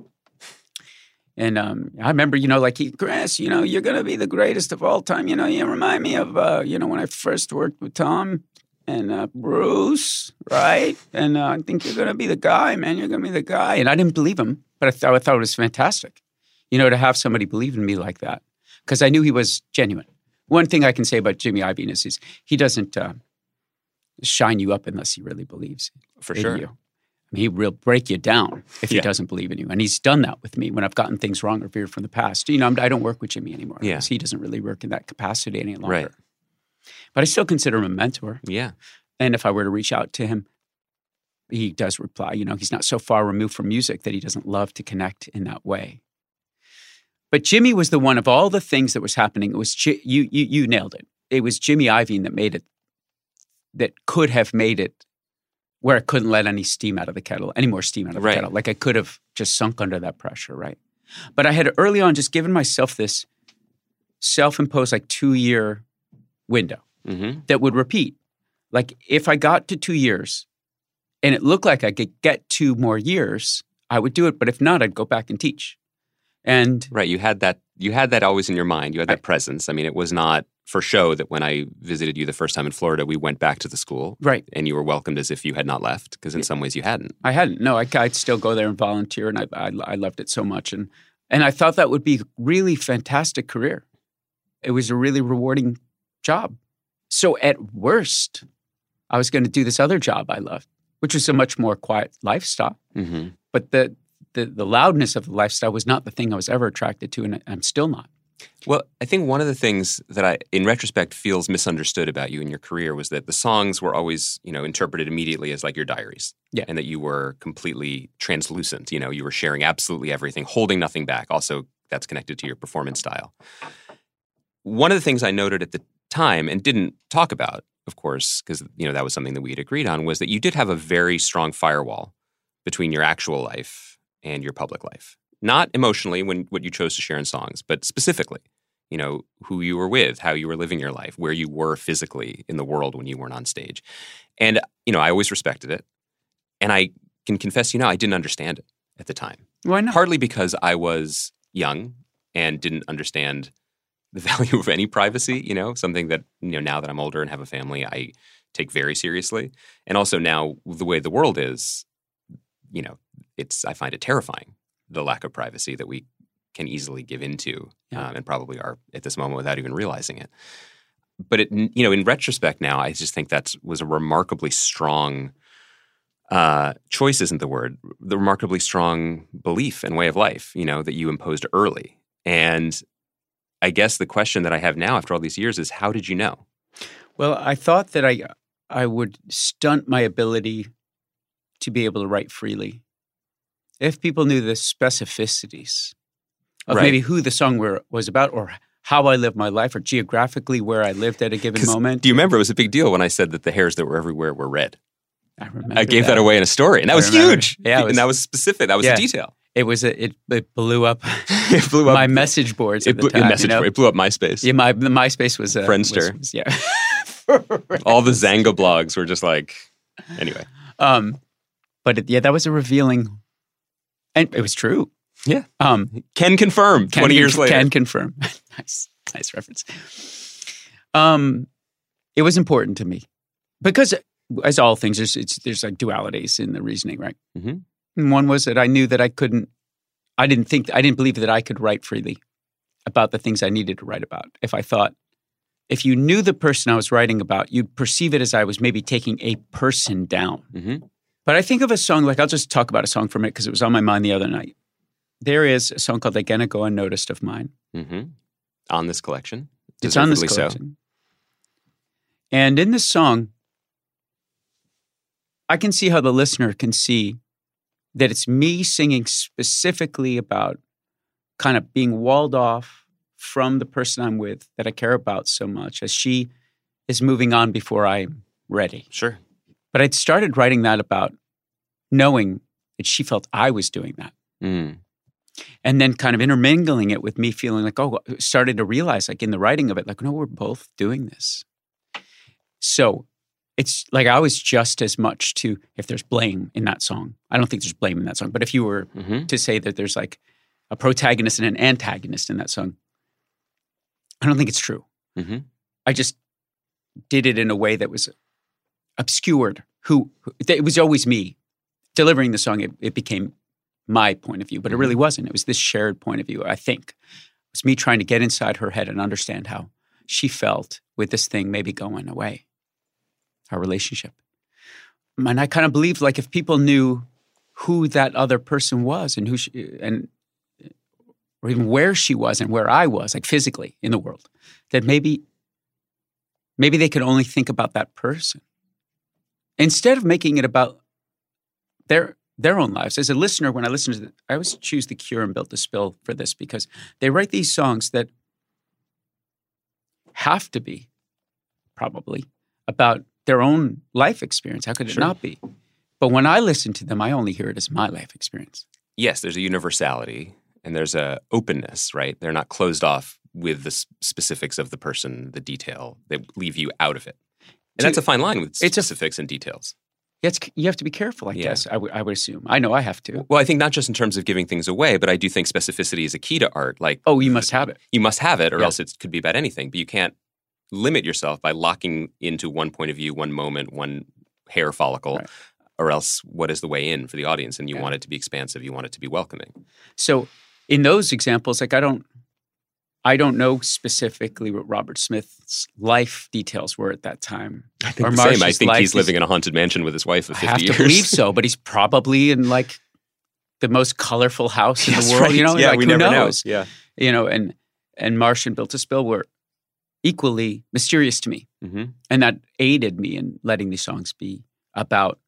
And um, I remember, you know, like he, Chris, you know, you're gonna be the greatest of all time. You know, you remind me of, uh, you know, when I first worked with Tom and uh, Bruce, right? And uh, I think you're gonna be the guy, man. You're gonna be the guy. And I didn't believe him, but I thought I thought it was fantastic, you know, to have somebody believe in me like that because I knew he was genuine. One thing I can say about Jimmy Iovine is, is he doesn't uh, shine you up unless he really believes For in sure. you. He will break you down if Yeah. he doesn't believe in you, and he's done that with me when I've gotten things wrong or veered from the past. You know, I'm, I don't work with Jimmy anymore Yeah. because he doesn't really work in that capacity any longer. Right. But I still consider him a mentor, Yeah. and if I were to reach out to him, he does reply. You know, he's not so far removed from music that he doesn't love to connect in that way. But Jimmy was the one of all the things that was happening. It was you, you, you nailed it. It was Jimmy Iovine that made it, that could have made it, where I couldn't let any steam out of the kettle, any more steam out of the Right. kettle. Like I could have just sunk under that pressure, right? But I had early on just given myself this self-imposed like two-year window hmm that would repeat. Like if I got to two years and it looked like I could get two more years, I would do it. But if not, I'd go back and teach. And Right. You had that. You had that always in your mind. You had that Right. presence. I mean, it was not for show that when I visited you the first time in Florida, we went back to the school right, and you were welcomed as if you had not left. Because in some ways you hadn't. I hadn't. No, I, I'd still go there and volunteer, and I, I, I loved it so much. And and I thought that would be a really fantastic career. It was a really rewarding job. So at worst, I was going to do this other job I loved, which was a much more quiet lifestyle. hmm But the the, the loudness of the lifestyle was not the thing I was ever attracted to, and I'm still not. Well, I think one of the things that I, in retrospect, feels misunderstood about you in your career was that the songs were always, you know, interpreted immediately as like your diaries. Yeah. And that you were completely translucent. You know, you were sharing absolutely everything, holding nothing back. Also, that's connected to your performance style. One of the things I noted at the time and didn't talk about, of course, because, you know, that was something that we had agreed on, was that you did have a very strong firewall between your actual life and your public life. Not emotionally when what you chose to share in songs, but specifically, you know, who you were with, how you were living your life, where you were physically in the world when you weren't on stage. And, you know, I always respected it. And I can confess, you know, I didn't understand it at the time. Why not? Partly because I was young and didn't understand the value of any privacy, you know, something that, you know, now that I'm older and have a family, I take very seriously. And also now the way the world is, you know, it's I find it terrifying the lack of privacy that we can easily give into Yeah. um, and probably are at this moment without even realizing it. But it, you know, in retrospect now, I just think that was a remarkably strong uh, choice isn't the word, the remarkably strong belief and way of life, you know, that you imposed early. And I guess the question that I have now after all these years is how did you know? Well, I thought that I I would stunt my ability to be able to write freely if people knew the specificities of Right. maybe who the song were, was about or how I lived my life or geographically where I lived at a given moment. Do you remember it was a big deal when I said that the hairs that were everywhere were red? I remember I gave that. away in a story, and that I was remember. huge. Yeah, was- and that was specific. That was Yeah. a detail. It was a, it, it blew up it blew up my message boards It at the blew, time. message you know? board. It blew up MySpace. Yeah, my MySpace was a, Friendster. was- was- yeah. All the Xanga blogs were just like, anyway. Um, but it, yeah, that was a revealing, and it was true. Yeah. Um, Can confirm can 20 years later. Can confirm. nice, nice reference. Um, it was important to me because, as all things, there's it's, there's like dualities in the reasoning, right? Mhm. And one was that I knew that I couldn't. I didn't think. I didn't believe that I could write freely about the things I needed to write about. If I thought, if you knew the person I was writing about, you'd perceive it as I was maybe taking a person down. Mhm. But I think of a song like I'll just talk about a song for a minute because it was on my mind the other night. There is a song called "Again Go Unnoticed" of mine. hmm On this collection. It's on this Deservedly so. collection. And in this song, I can see how the listener can see that it's me singing specifically about kind of being walled off from the person I'm with that I care about so much as she is moving on before I'm ready. Sure. But I'd started writing that about knowing that she felt I was doing that. Mm. And then kind of intermingling it with me feeling like, oh, started to realize, like in the writing of it, like, no, we're both doing this. So it's like I was just as much to, if there's blame in that song, I don't think there's blame in that song, but if you were hmm to say that there's like a protagonist and an antagonist in that song, I don't think it's true. hmm I just did it in a way that was obscured. Who, who it was always me delivering the song. It, it became my point of view, but it really mm-hmm. wasn't. It was this shared point of view. I think it was me trying to get inside her head and understand how she felt with this thing maybe going away, our relationship. And I kind of believed like if people knew who that other person was and who she, and or even where she was and where I was, like physically in the world, that maybe maybe they could only think about that person instead of making it about their their own lives. As a listener, when I listen to, the, I always choose the Cure and Built to Spill for this because they write these songs that have to be probably about their own life experience. How could it Sure. not be? But when I listen to them, I only hear it as my life experience. Yes, there's a universality and there's a openness, right? They're not closed off with the specifics of the person, the detail. They leave you out of it. And that's a fine line with it's a- specifics and details. It's, you have to be careful, I Yeah. guess. I would- would assume. I know I have to. Well, I think not just in terms of giving things away, but I do think specificity is a key to art. Like Oh, you must have it. you must have it or Yeah. else it could be about anything but you can't limit yourself by locking into one point of view one moment one hair follicle Right. or else what is the way in for the audience and you Yeah. want it to be expansive you want it to be welcoming So in those examples, like I don't, I don't know specifically what Robert Smith's life details were at that time. i think Or the same i think he's is- living in a haunted mansion with his wife of I 50 have years to believe so, but he's probably in like the most colorful house in Yes, the world. right. You know, yeah like, we who never knows? know yeah You know, and and Martsch and Built to Spill were equally mysterious to me, hmm and that aided me in letting these songs be about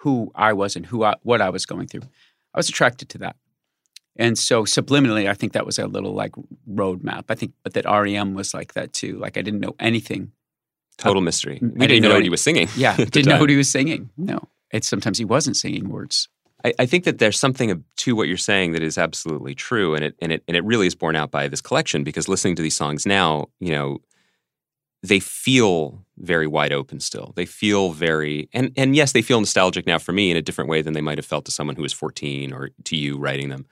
who I was and who I, what I was going through. I was attracted to that. And so subliminally, I think that was a little like roadmap. I think, but that REM was like that too. Like I didn't know anything. total mystery we i didn't didn't know know what he was singing Yeah, didn't know time. what he was singing. No, it's sometimes he wasn't singing words. I, I think that there's something to what you're saying that is absolutely true, and it and it and it really is borne out by this collection because listening to these songs now, you know, they feel very wide open still. They feel very and and yes, they feel nostalgic now for me in a different way than they might have felt to someone who was 14 or to you writing them.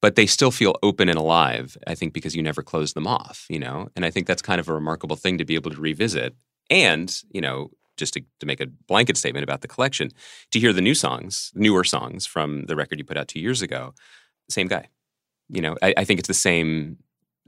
But they still feel open and alive, I think, because you never close them off, you know? And I think that's kind of a remarkable thing to be able to revisit. And, you know, just to, to make a blanket statement about the collection, to hear the new songs, newer songs from the record you put out two years ago, same guy. You know, I, I think it's the same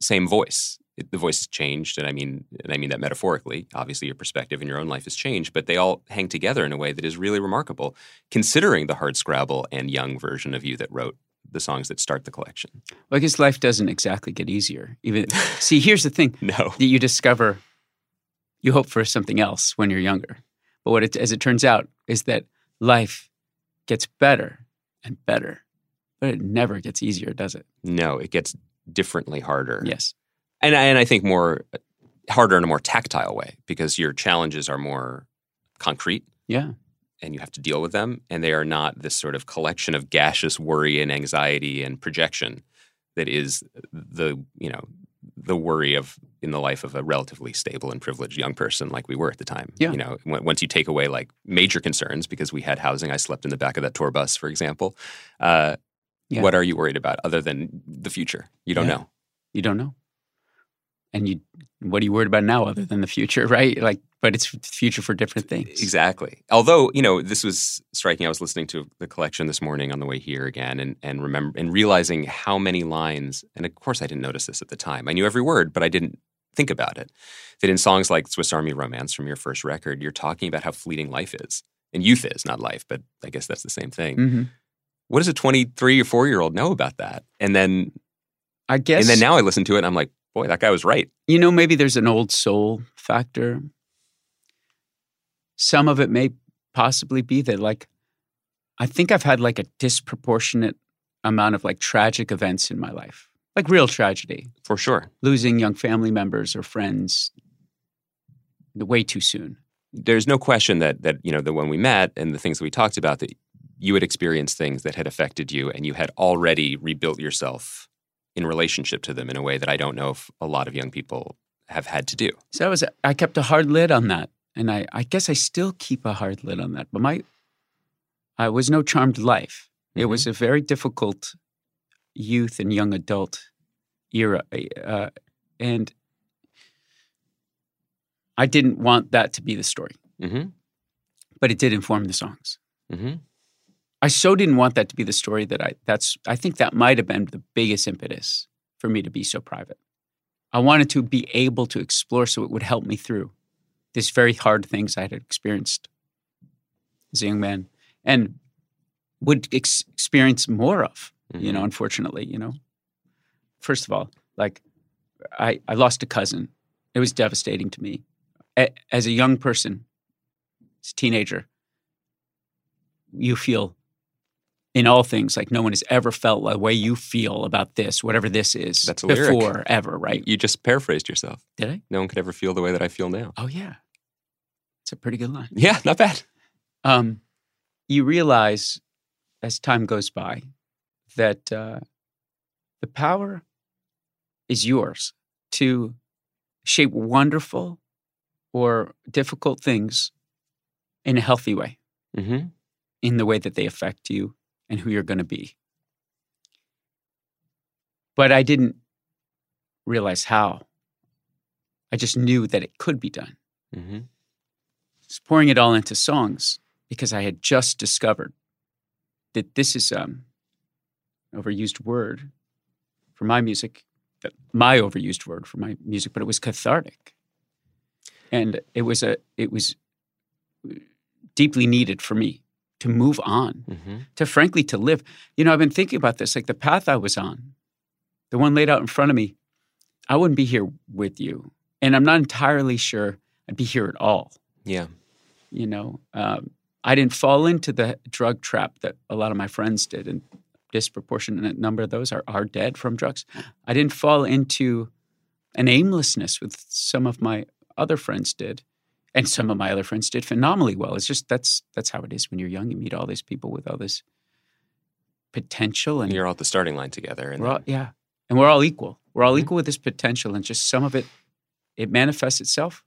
same voice. It, the voice has changed, and I mean, and I mean that metaphorically. Obviously, your perspective in your own life has changed, but they all hang together in a way that is really remarkable, considering the hard scrabble and young version of you that wrote the songs that start the collection. Well, I guess life doesn't exactly get easier. Even see, here's the thing: No, that you discover, you hope for something else when you're younger, but what it, as it turns out is that life gets better and better, but it never gets easier, does it? no, it gets differently harder. Yes. and and I think more harder in a more tactile way because your challenges are more concrete Yeah. And you have to deal with them and they are not this sort of collection of gaseous worry and anxiety and projection that is the you know the worry of in the life of a relatively stable and privileged young person like we were at the time Yeah. you know once you take away like major concerns because we had housing i slept in the back of that tour bus for example uh, Yeah. what are you worried about other than the future you don't Yeah. know You don't know. And you, what are you worried about now other than the future, right? Like, but it's future for different things. Exactly. Although you know, this was striking. I was listening to the collection this morning on the way here again, and and remember and realizing how many lines. And of course, I didn't notice this at the time. I knew every word, but I didn't think about it. That in songs like Swiss Army Romance from your first record, you're talking about how fleeting life is, and youth is not life, but I guess that's the same thing. hmm What does a 23 or 4 year old know about that? And then I guess. and then now I listen to it, and I'm like, boy, that guy was right. you know, maybe there's an old soul factor. Some of it may possibly be that, like, I think I've had like a disproportionate amount of like tragic events in my life, like real tragedy, For sure. losing young family members or friends the way too soon. there's no question that that you know that when we met and the things that we talked about that you had experienced things that had affected you and you had already rebuilt yourself in relationship to them in a way that I don't know if a lot of young people have had to do. So I was I kept a hard lid on that, and I I guess I still keep a hard lid on that. But my I was no charmed life. It was a very difficult youth and young adult era, uh, and I didn't want that to be the story. Mm-hmm. But it did inform the songs. Mm-hmm. I so didn't want that to be the story that I that's I think that might have been the biggest impetus for me to be so private. I wanted to be able to explore so it would help me through these very hard things I had experienced as a young man and would ex- experience more of, you know, mm-hmm. unfortunately, you know. First of all, like I, I lost a cousin. It was devastating to me. A- as a young person, as a teenager, you feel in all things like no one has ever felt the way you feel about this, whatever this is, That's a lyric. before ever, right? You just paraphrased yourself. Did I? No one could ever feel the way that I feel now. Oh yeah, it's a pretty good line. Yeah, not bad. Um, you realize as time goes by that uh, the power is yours to shape wonderful or difficult things in a healthy way, Mm-hmm. in the way that they affect you and who you're going to be. But I didn't realize how. I just knew that it could be done. Mm-hmm. Just pouring it all into songs because I had just discovered that this is um, an overused word for my music, that- my overused word for my music, but it was cathartic, and it was a it was deeply needed for me to move on, Mm-hmm. to frankly to live. You know, I've been thinking about this, like the path I was on, the one laid out in front of me. I wouldn't be here with you, and I'm not entirely sure I'd be here at all Yeah. you know um, i didn't fall into the drug trap that a lot of my friends did and disproportionate number of those are, are dead from drugs i didn't fall into an aimlessness with some of my other friends did and some of my other friends did phenomenally well it's just that's that's how it is when you're young you meet all these people with all this potential and you're all at the starting line together. And all, yeah, and we're all equal. We're all Mhm. equal with this potential, and just some of it, it manifests itself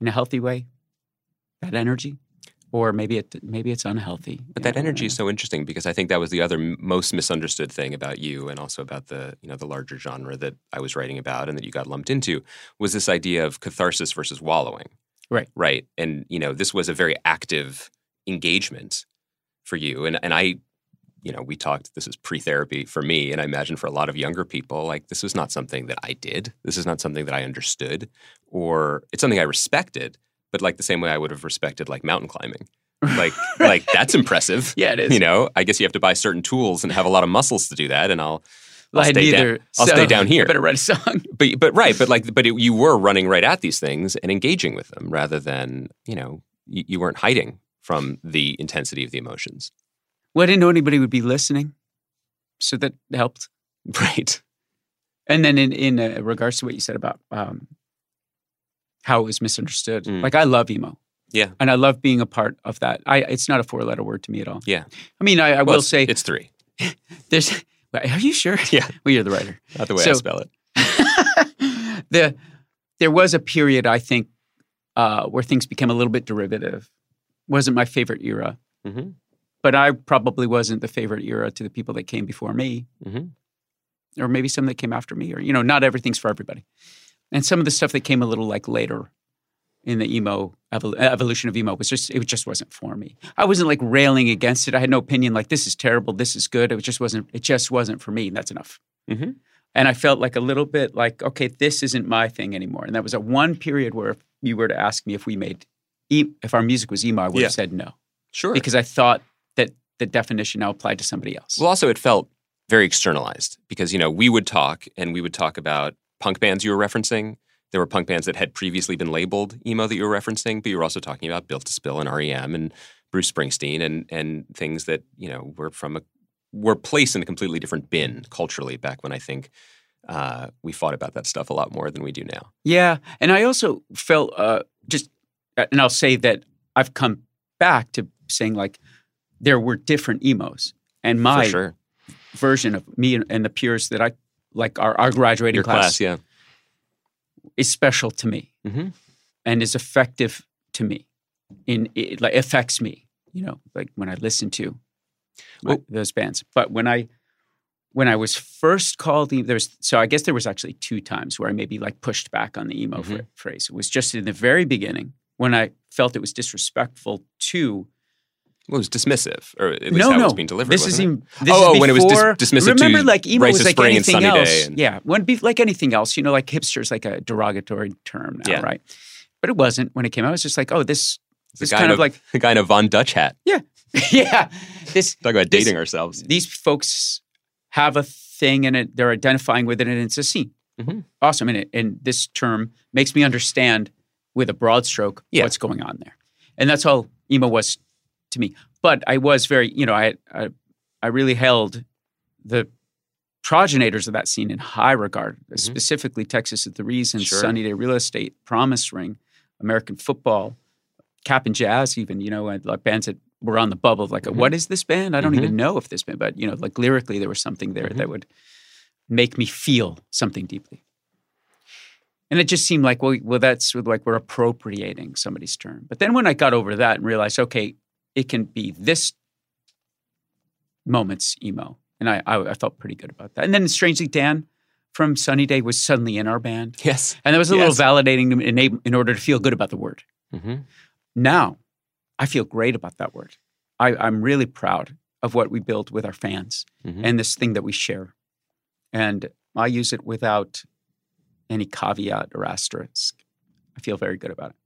in a healthy way. That energy, or maybe it maybe it's unhealthy. But that know, energy is so interesting because I think that was the other most misunderstood thing about you, and also about the you know the larger genre that I was writing about and that you got lumped into was this idea of catharsis versus wallowing. Right. Right. And you know this was a very active engagement for you, and and I, you know, we talked. This is pre-therapy for me, and I imagine for a lot of younger people, like this was not something that I did. This is not something that I understood, or it's something I respected, but like the same way I would have respected like mountain climbing. Like like that's impressive. Yeah, it is. You know, I guess you have to buy certain tools and have a lot of muscles to do that. And I'll, I'll I stay down. neither, I'll so stay down here. I better write a song. But but right, but like but it, you were running right at these things and engaging with them rather than you know you, you weren't hiding from the intensity of the emotions. Well, I didn't know anybody would be listening, so that helped. Right. And then in in uh, regards to what you said about um, how it was misunderstood, Mm. like I love emo. Yeah. and I love being a part of that. I it's not a four letter word to me at all. Yeah. I mean, I, I Well, will it's- say it's three. there's. Are you sure? Yeah. Well, you're the writer. Not the way I So- spell it. the there was a period I think uh, where things became a little bit derivative. Wasn't my favorite era, Mhm. but I probably wasn't the favorite era to the people that came before me, Mhm. or maybe some that came after me, or you know, not everything's for everybody. And some of the stuff that came a little like later in the emo evol- evolution of emo was just it just wasn't for me. I wasn't like railing against it. I had no opinion like this is terrible, this is good. It just wasn't. It just wasn't for me. And that's enough. Mhm. And I felt like a little bit like okay, this isn't my thing anymore. And that was a one period where if you were to ask me if we made e- if our music was emo, I would Yeah. have said no Sure. because I thought that the definition now applied to somebody else. Well, also it felt very externalized because you know we would talk and we would talk about punk bands you were referencing. There were punk bands that had previously been labeled emo that you were referencing, but you were also talking about Built to Spill and REM and Bruce Springsteen and and things that you know were from a were placed in a completely different bin culturally back when I think uh, we fought about that stuff a lot more than we do now. Yeah, and I also felt uh, just, and I'll say that I've come back to saying like there were different emos, and my sure, version of me and, and the peers that I like our, our graduating your class, yeah. Is special to me Mhm. and is effective to me. In it like affects me, you know, like when I listen to my- Well- those bands. But when I when I was first called, there's so I guess there was actually two times where I maybe like pushed back on the emo Mhm. phrase. It was just in the very beginning when I felt it was disrespectful to Well, it was dismissive, or at least no, how it was being delivered. This is even, this Oh, is oh, when it was dis- before- dismissive Remember, to like emo was like anything else. And- Yeah, when be like anything else, you know, like hipster is like a derogatory term now, Yeah. right? But it wasn't when it came out. It was just like, oh, this, this kind in of a, like, a guy in a Von Dutch hat. yeah, yeah. this Talk about This- dating ourselves. these folks have a thing and it, they're identifying with it, and it's a scene. Mhm. Awesome, and it, and this term makes me understand with a broad stroke Yeah. what's going on there, and that's all emo was to me. But I was very, you know, I I, I really held the progenitors of that scene in high regard, specifically Texas Is the Reason, Mm-hmm. Sure. Sunny Day Real Estate, Promise Ring, American Football, Cap'n Jazz, even you know, like bands that were on the bubble of like, Mhm. what is this band? I don't Mhm. even know if this band, but you know, like lyrically, there was something there Mhm. that would make me feel something deeply. And it just seemed like, well, well, that's like we're appropriating somebody's term. But then when I got over that and realized, okay, it can be this moment's emo, and I, I, I felt pretty good about that. And then strangely, Dan from Sunny Day was suddenly in our band, Yes. and that was a Yes. little validating enable, in order to feel good about the word. Mm-hmm. Now, I feel great about that word. I, I'm really proud of what we built with our fans Mhm. and this thing that we share. And I use it without any caveat or asterisk. I feel very good about it.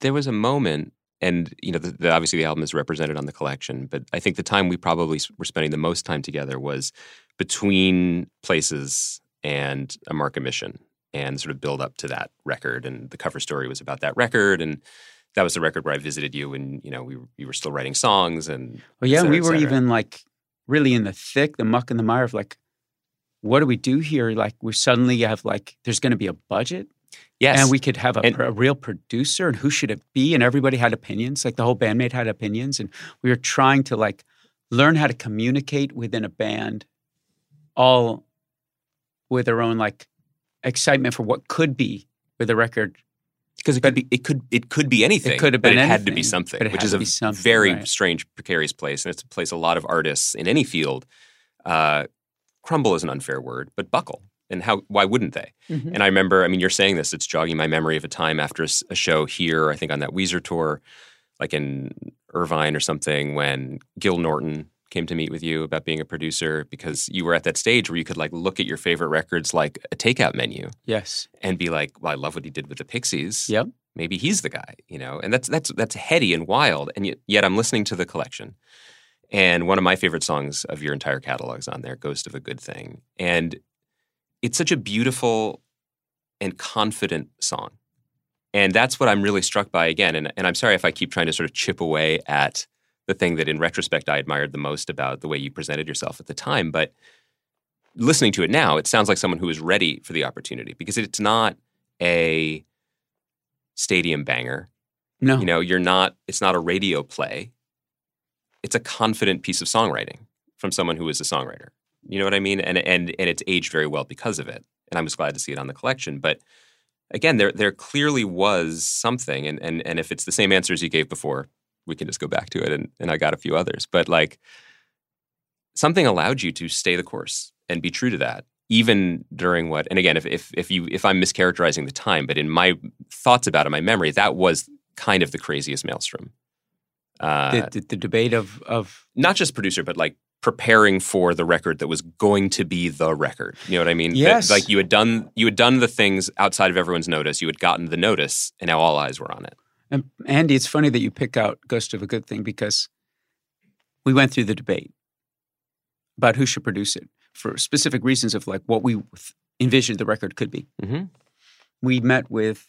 There was a moment, and you know, the, the, obviously the album is represented on the collection, but I think the time we probably were spending the most time together was between places and a Mark, a Mission, and sort of build up to that record. And the cover story was about that record, and that was the record where I visited you, and you know, we were- were still writing songs, and Well, yeah, et cetera, we were even like really in the thick, the muck and the mire of like, what do we do here? Like, we suddenly have like, there's going to be a budget, yes, and we could have a, And- a real producer, and who should it be? And everybody had opinions. Like the whole bandmate had opinions, and we were trying to like learn how to communicate within a band, all with their own like excitement for what could be with a record. Because it could be, it could, it could be anything. It could have but been it had to be something, but which is a very right. strange, precarious place, and it's a place a lot of artists in any field uh, crumble is an unfair word, but buckle. And how? Why wouldn't they? Mm-hmm. And I remember, I mean, you're saying this, it's jogging my memory of a time after a show here, I think on that Weezer tour, like in Irvine or something, when Gil Norton came to meet with you about being a producer because you were at that stage where you could like look at your favorite records like a takeout menu Yes. and be like, well, I love what he did with the Pixies. Yep. Maybe he's the guy, you know? And that's that's that's heady and wild. And yet, yet I'm listening to the collection. And one of my favorite songs of your entire catalog is on there, Ghost of a Good Thing. And it's such a beautiful and confident song. And that's what I'm really struck by again. And, and I'm sorry if I keep trying to sort of chip away at the thing that in retrospect I admired the most about the way you presented yourself at the time. But listening to it now, it sounds like someone who is ready for the opportunity because it's not a stadium banger. No. You know, you're not, it's not a radio play. It's a confident piece of songwriting from someone who is a songwriter. You know what I mean? And and and it's aged very well because of it. And I was glad to see it on the collection. But again, there there clearly was something. And and and if it's the same answers you gave before, we can just go back to it. And and I got a few others. But like something allowed you to stay the course and be true to that. Even during what, and again, if, if if you if I'm mischaracterizing the time, but in my thoughts about it, my memory, that was kind of the craziest maelstrom. Uh, the, the, the debate of of not just producer, but like preparing for the record that was going to be the record. You know what I mean? That, Yes. like you had done you had done the things outside of everyone's notice. You had gotten the notice, and now all eyes were on it. And Andy, it's funny that you pick out Ghost of a Good Thing because we went through the debate about who should produce it for specific reasons of like what we envisioned the record could be. Mhm. We met with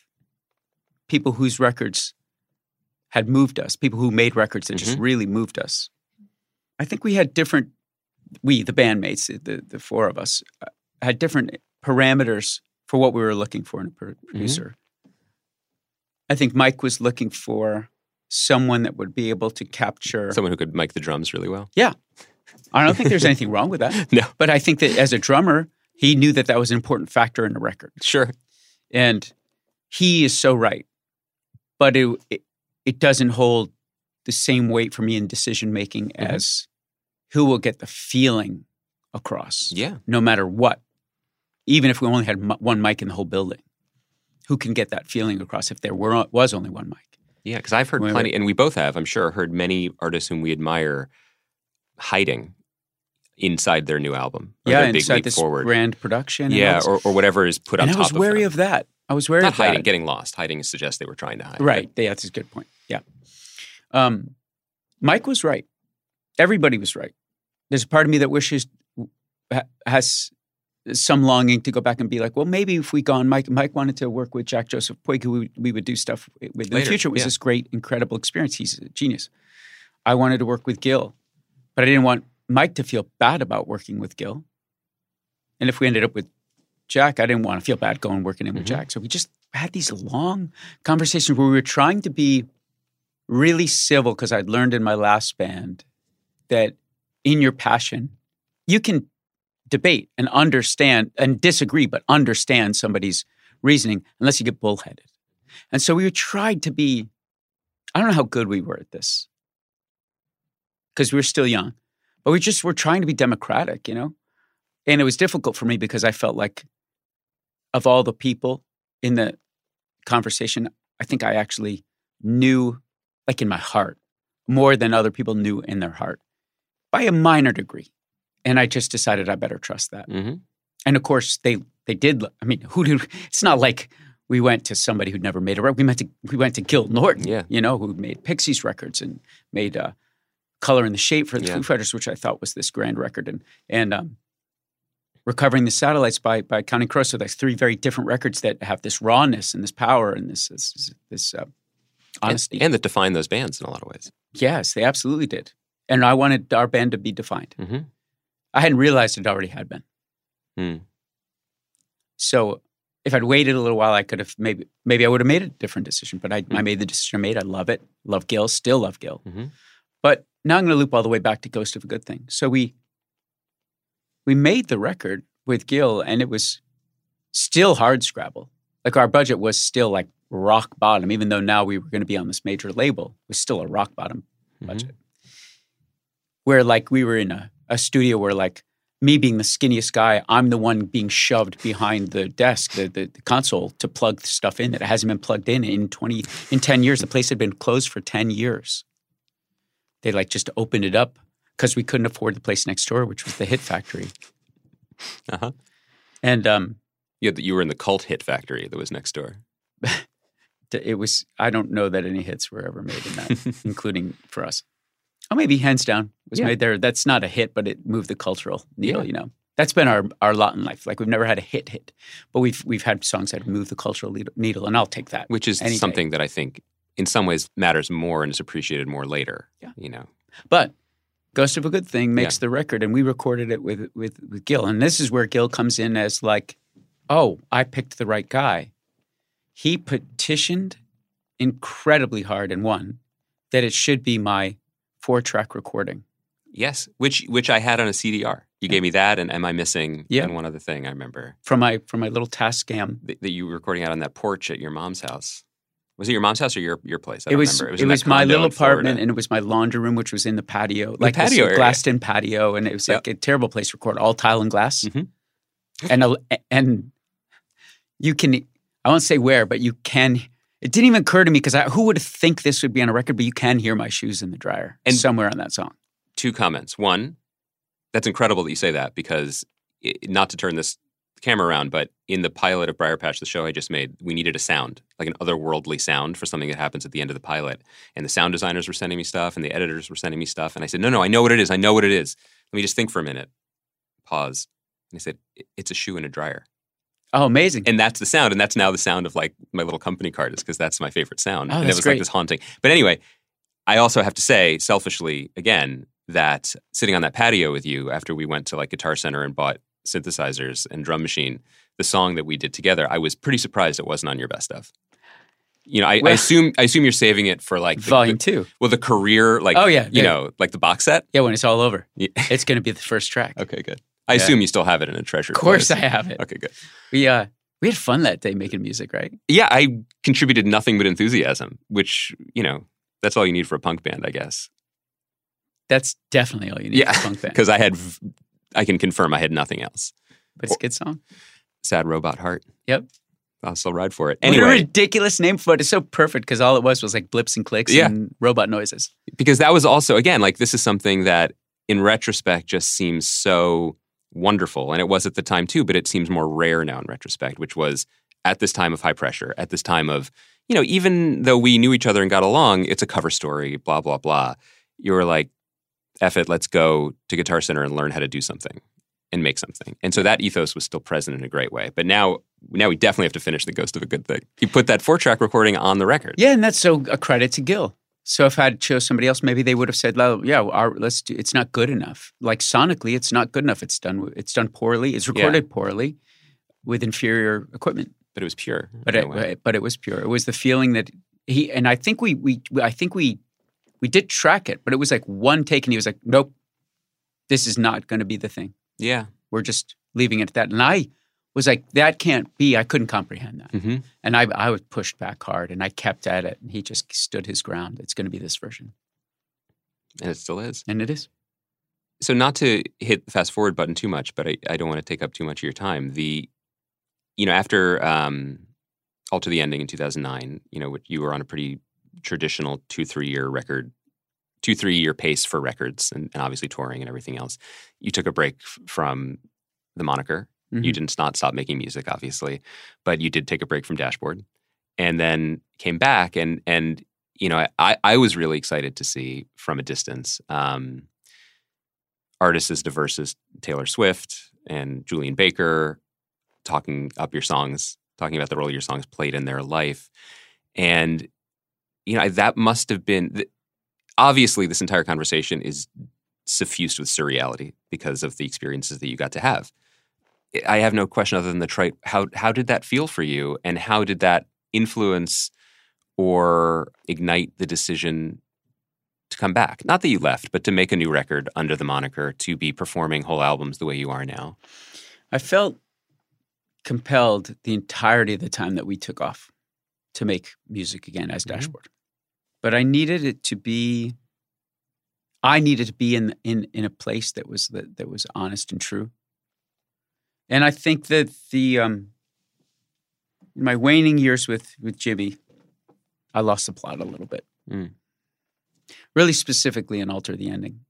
people whose records had moved us, people who made records that just Mhm. really moved us. I think we had different, we, the bandmates, the, the four of us, uh, had different parameters for what we were looking for in a pro- producer. I think Mike was looking for someone that would be able to capture. Someone who could mic the drums really well. Yeah. I don't think there's anything wrong with that. No, But I think that as a drummer, he knew that that was an important factor in the record. sure. And he is so right. But it, it, it doesn't hold the same weight for me in decision making Mhm. as who will get the feeling across, Yeah, no matter what. Even if we only had m- one mic in the whole building, who can get that feeling across if there were, was only one mic? yeah. Because I've heard plenty, and we both have. I'm sure heard many artists whom we admire hiding inside their new album. Yeah, their big inside leap this forward. grand production. yeah, or, or whatever is put on and I top was wary of that. I was wary Not of hiding, that. getting lost. Hiding suggests they were trying to hide. Right. Yeah, that's a good point. Um, Mike was right. Everybody was right. There's a part of me that wishes ha- has some longing to go back and be like, well, maybe if we gone, Mike, Mike wanted to work with Jack Joseph Puig, who we, we would do stuff with in the Later, future. It was yeah. this great, incredible experience. He's a genius. I wanted to work with Gil, but I didn't want Mike to feel bad about working with Gil. And if we ended up with Jack, I didn't want to feel bad going working in with Mhm. Jack. So we just had these long conversations where we were trying to be really civil because I'd learned in my last band that in your passion, you can debate and understand and disagree, but understand somebody's reasoning unless you get bullheaded. And so we tried to be, I don't know how good we were at this because we were still young, but we just were trying to be democratic, you know? And it was difficult for me because I felt like of all the people in the conversation, I think I actually knew, like in my heart, more than other people knew in their heart by a minor degree. And I just decided I better trust that. hmm And of course, they they did. I mean, who did? It's not like we went to somebody who'd never made a record. We went to we went to Gil Norton, Yeah. you know, who made Pixies records and made uh, "Color and the Shape" for the Yeah. Foo Fighters, which I thought was this grand record, and and um, recovering the satellites by by Counting Crows. So that's three very different records that have this rawness and this power and this this, this uh, honesty. And, and that defined those bands in a lot of ways. yes, they absolutely did. And I wanted our band to be defined. hmm I hadn't realized it already had been. Hmm. So if I'd waited a little while, I could have maybe maybe I would have made a different decision. But I, I Mm. made the decision I made. I love it. Love Gil. Still love Gil. Mhm. But now I'm going to loop all the way back to Ghost of a Good Thing. So we we made the record with Gil, and it was still hard scrabble. Like our budget was still like rock bottom, even though now we were going to be on this major label. It was still a rock bottom budget. Where like we were in a, a studio where like me being the skinniest guy, I'm the one being shoved behind the desk, the, the, the console to plug stuff in that hasn't been plugged in in 20, in 10 years. The place had been closed for 10 years. They like just opened it up because we couldn't afford the place next door, which was the Hit Factory. Uh-huh. And um, had, you were in the cult hit factory that was next door. it was, I don't know that any hits were ever made in that, including for us. Oh, maybe Hands Down was Yeah. made there. That's not a hit, but it moved the cultural needle, Yeah. you know. That's been our, our lot in life. Like we've never had a hit hit, but we've we've had songs that have moved the cultural needle, and I'll take that. Which is any day. something that I think in some ways matters more and is appreciated more later. Yeah. You know. But Ghost of a Good Thing makes Yeah. the record, and we recorded it with, with with Gil. And this is where Gil comes in as like, oh, I picked the right guy. He petitioned incredibly hard and won that it should be my four track recording. Yes. Which which I had on a CDR. You gave me that and Am I Missing? Yeah. And one other thing I remember. from my from my little Tascam. that, that you were recording out on that porch at your mom's house. Was it your mom's house or your your place? I It don't was remember. it in was, my little apartment, and it was my laundry room, which was in the patio, like patio area. glassed in patio, and it was Yep. like a terrible place to record, all tile and glass, Mhm. and a, and you can I won't say where, but you can. It didn't even occur to me because who would think this would be on a record? But you can hear my shoes in the dryer And- somewhere on that song. Two comments. One, that's incredible that you say that because i not to turn this camera around, but in the pilot of Briarpatch, the show I just made, we needed a sound, like an otherworldly sound for something that happens at the end of the pilot. And the sound designers were sending me stuff, and the editors were sending me stuff, and I said, "No, no, I know what it is. I know what it is. Let me just think for a minute." Pause. And I said, "It's a shoe in a dryer." Oh, amazing! and that's the sound and that's now the sound of like my little company card is because that's my favorite sound Oh, and it was great. like this haunting but anyway i also have to say selfishly again that sitting on that patio with you after we went to like guitar center and bought synthesizers and drum machine the song that we did together i was pretty surprised it wasn't on your best stuff you know i, I assume i assume you're saving it for like the, Volume the- two. well the career like Oh, yeah, you yeah. know like the box set Yeah, when it's all over, Yeah. it's going to be the first track. okay good i Yeah. assume you still have it in a treasure Of course, place. I have it. okay good We uh we had fun that day making music, right? yeah, I contributed nothing but enthusiasm, which, you know, that's all you need for a punk band, I guess. That's definitely all you need Yeah, for a punk band. Because I had, v- I can confirm I had nothing else. But it's a good song. Sad Robot Heart. Yep. I'll still ride for it. What a Anyway, ridiculous name for it. It's so perfect because all it was was like blips and clicks Yeah. and robot noises. because that was also, again, like this is something that in retrospect just seems so wonderful. And it was at the time too, but it seems more rare now in retrospect, which was at this time of high pressure, at this time of, you know, even though we knew each other and got along, it's a cover story, blah, blah, blah. You were like, F it, let's go to Guitar Center and learn how to do something and make something. And so that ethos was still present in a great way. But now, now we definitely have to finish the Ghost of a Good Thing. He put that four track recording on the record. Yeah, and that's so a credit to Gil. So if I had chose somebody else, maybe they would have said, "Well, yeah, our, let's do." It's not good enough. Like sonically, it's not good enough. It's done. It's done poorly. It's recorded poorly with inferior equipment. But it was pure. But it, but it was pure. It was the feeling that he and I think we we I think we we did track it, but it was like one take, and he was like, "Nope, this is not going to be the thing. yeah. We're just leaving it at that." And I was like, "That can't be." I couldn't comprehend that. hmm And I, I was pushed back hard and I kept at it and he just stood his ground. It's going to be this version. And it still is. And it is. so not to hit the fast forward button too much, but I, I don't want to take up too much of your time. The, you know, after um, Alter the Ending in 2009, you know, you were on a pretty traditional two, three year record, two, three year pace for records and, and obviously touring and everything else. You took a break f- from the moniker. You Mhm. didn't not stop making music, obviously, but you did take a break from Dashboard and then came back and, and, you know, I, I was really excited to see from a distance um, artists as diverse as Taylor Swift and Julien Baker talking up your songs, talking about the role your songs played in their life. And, you know, that must have been obviously this entire conversation is suffused with surreality because of the experiences that you got to have. I have no question other than the trite. How how did that feel for you, and how did that influence or ignite the decision to come back? Not that you left, but to make a new record under the moniker, to be performing whole albums the way you are now. I felt compelled the entirety of the time that we took off to make music again as Mhm. Dashboard. But I needed it to be I needed to be in in in a place that was that, that was honest and true. And I think that the um in my waning years with with Jimmy, I lost the plot a little bit. Mm. Really specifically in Alter the Ending.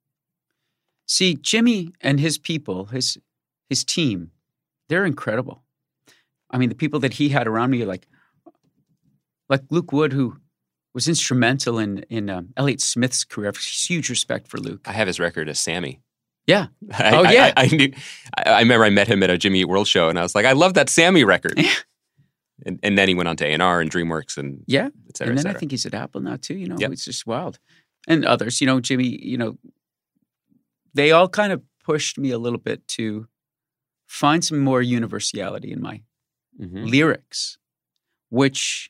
See, Jimmy and his people, his his team, they're incredible. I mean, the people that he had around me, like like Luke Wood, who was instrumental in in um, Elliott Smith's career. I have huge respect for Luke. I have his record as Sammy. Yeah. I, Oh, yeah. I, I knew. I, I remember I met him at a Jimmy Eat World show, and I was like, I love that Sammy record. Yeah. And, and then he went on to A and R and DreamWorks and Yeah, et cetera, and et then I think he's at Apple now too. You know, Yep. it's just wild. And others, you know, Jimmy, you know, they all kind of pushed me a little bit to find some more universality in my Mhm. lyrics, which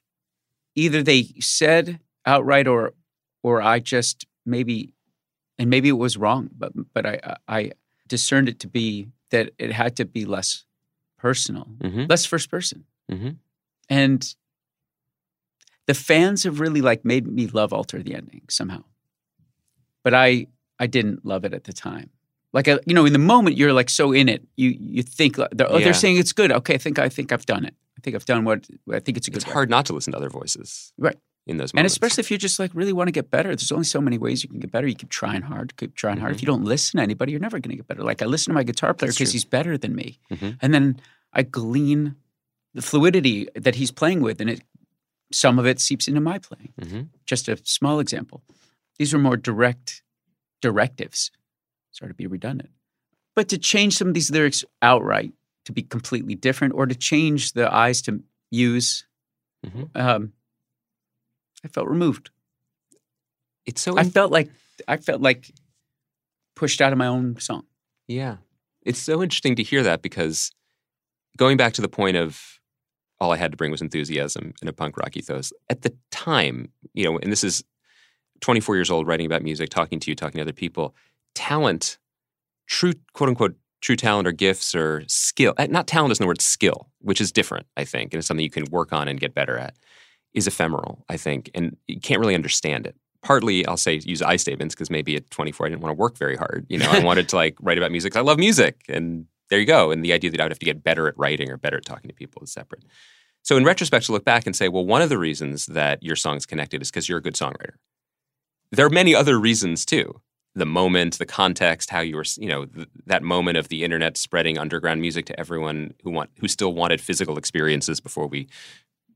either they said outright or or I just maybe and maybe it was wrong, but but I I discerned it to be that it had to be less personal, Mhm. less first person. Mhm. And the fans have really like made me love Alter the Ending somehow. But I I didn't love it at the time. Like uh, you know, in the moment you're like so in it, you you think they're, oh, Yeah. they're saying it's good. Okay, I think I think I've done it. I think I've done what I think it's a good. It's record. hard not to listen to other voices, Right. In those and especially if you just like really want to get better. There's only so many ways you can get better. You keep trying hard, keep trying hard. If Mhm. you don't listen to anybody, you're never going to get better. Like I listen to my guitar player because he's better than me, Mhm. and then I glean the fluidity that he's playing with, and it some of it seeps into my playing. Mhm. Just a small example. These were more direct directives. Sorry to be redundant, but to change some of these lyrics outright to be completely different, or to change the eyes to use, Mhm. um, I felt removed. it's so I felt like I felt like pushed out of my own song. Yeah. It's so interesting to hear that because going back to the point of all I had to bring was enthusiasm and a punk rock ethos, at the time, you know, and this is 24 years old writing about music, talking to you, talking to other people, talent, true, quote unquote, true talent or gifts or skill, eh, not talent is the word skill, which is different, I think, and it's something you can work on and get better at, is ephemeral, I think, and you can't really understand it partly I'll say use I statements because maybe at 24 I didn't want to work very hard. You know, I wanted to like write about music. I love music, and there you go. And the idea that I would have to get better at writing or better at talking to people is separate. So in retrospect, to look back and say, well, one of the reasons that your song's connected is because you're a good songwriter. There are many other reasons too. The moment, the context, how you were, you know, th- that moment of the internet spreading underground music to everyone who want, who still wanted physical experiences before we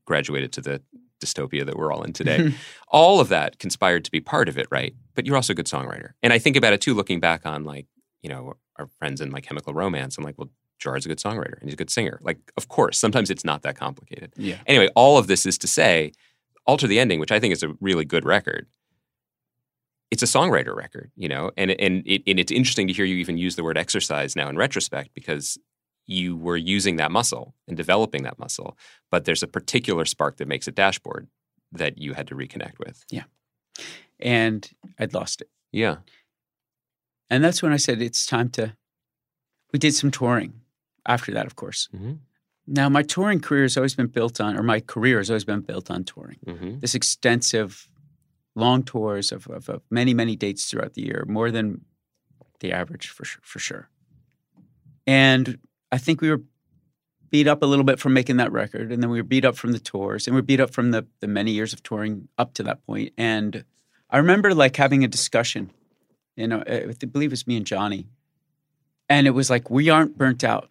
graduated to the dystopia that we're all in today. all of that conspired to be part of it, right? But you're also a good songwriter. And I think about it too, looking back on like, you know, our friends in My Chemical Romance. I'm like, well, Gerard's a good songwriter and he's a good singer. Like, of course, sometimes it's not that complicated. Yeah. Anyway, all of this is to say, Alter the Ending, which I think is a really good record. It's a songwriter record, you know, and and it, and it's interesting to hear you even use the word exercise now in retrospect because you were using that muscle and developing that muscle, but there's a particular spark that makes a dashboard that you had to reconnect with. Yeah. And I'd lost it. Yeah. And that's when I said it's time to we did some touring after that, of course. Mhm. Now my touring career has always been built on or my career has always been built on touring. Mm-hmm. This extensive long tours of, of, of many, many dates throughout the year, more than the average for sure, for sure. And I think we were beat up a little bit from making that record, and then we were beat up from the tours, and we were beat up from the the many years of touring up to that point. And I remember like having a discussion, you know, I believe it was me and Johnny, and it was like we aren't burnt out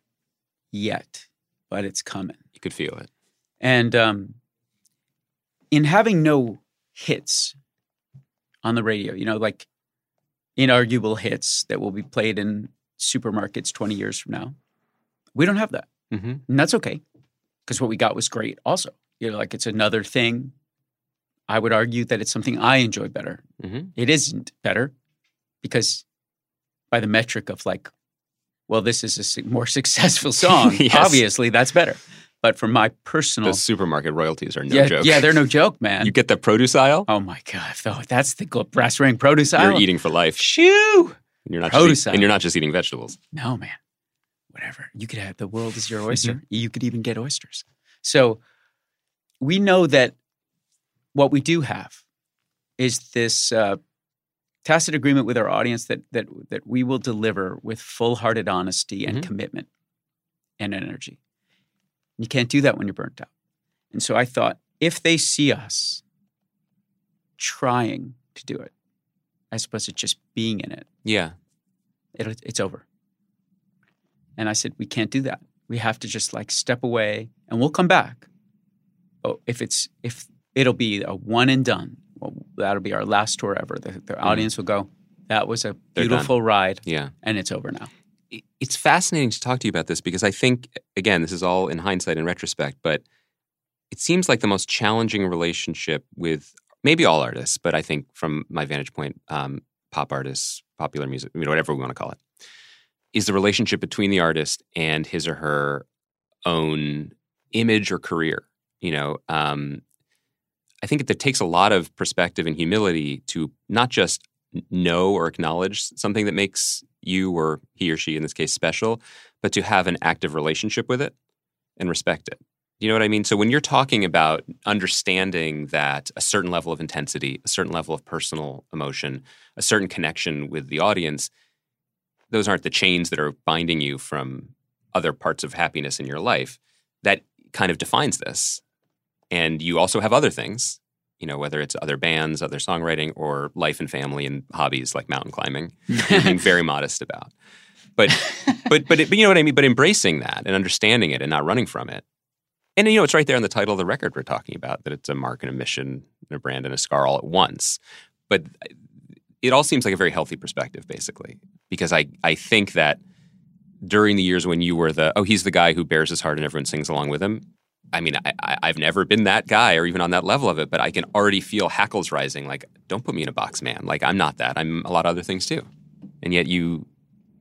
yet, but it's coming. You could feel it. And um, in having no hits on the radio, you know, like inarguable hits that will be played in supermarkets 20 years from now, we don't have that. Mm-hmm. And that's okay because what we got was great also. You know, like it's another thing. I would argue that it's something I enjoy better. Mm-hmm. It isn't better because by the metric of like, well, this is a more successful song. Yes. Obviously, that's better. But for my personal, Those supermarket royalties are no yeah, joke. yeah, they're no joke, man. you get the produce aisle, oh my god, though that's the brass ring produce aisle. you're eating for life. Shoo! And you're not Produce just eat- and you're not just eating vegetables. No, man. Whatever. You could have the world is Mm-hmm. your oyster. You could even get oysters. So we know that what we do have is this uh, tacit agreement with our audience that that that we will deliver with full-hearted honesty and Mhm. commitment and energy. You can't do that when you're burnt out. And so I thought if they see us trying to do it, as opposed to just being in it, Yeah. it'll, it's over. And I said, we can't do that. We have to just like step away and we'll come back. Oh, if it's, if it'll be a one and done, well, that'll be our last tour ever. The, the audience will go, that was a. Beautiful ride Yeah. and it's over now. it's fascinating to talk to you about this because I think, again, this is all in hindsight and retrospect, but it seems like the most challenging relationship with maybe all artists, but I think from my vantage point, um, pop artists, popular music, you know, whatever we want to call it, is the relationship between the artist and his or her own image or career. You know, um, I think it takes a lot of perspective and humility to not just know or acknowledge something that makes you or he or she in this case special, but to have an active relationship with it and respect it. You know what I mean? So when you're talking about understanding that a certain level of intensity, a certain level of personal emotion, a certain connection with the audience, those aren't the chains that are binding you from other parts of happiness in your life. That kind of defines this. And you also have other things, you know, whether it's other bands, other songwriting, or life and family and hobbies like mountain climbing, you're being very modest about. But, but, but, it, but you know what I mean? But embracing that and understanding it and not running from it. And, you know, it's right there in the title of the record we're talking about that it's a mark and a mission and a brand and a scar all at once. But it all seems like a very healthy perspective, basically, because I, I think that during the years when you were the, oh, he's the guy who bears his heart and everyone sings along with him, I mean, I, I, I've never been that guy or even on that level of it, but I can already feel hackles rising. Like, don't put me in a box, man. Like, I'm not that. I'm a lot of other things too. And yet you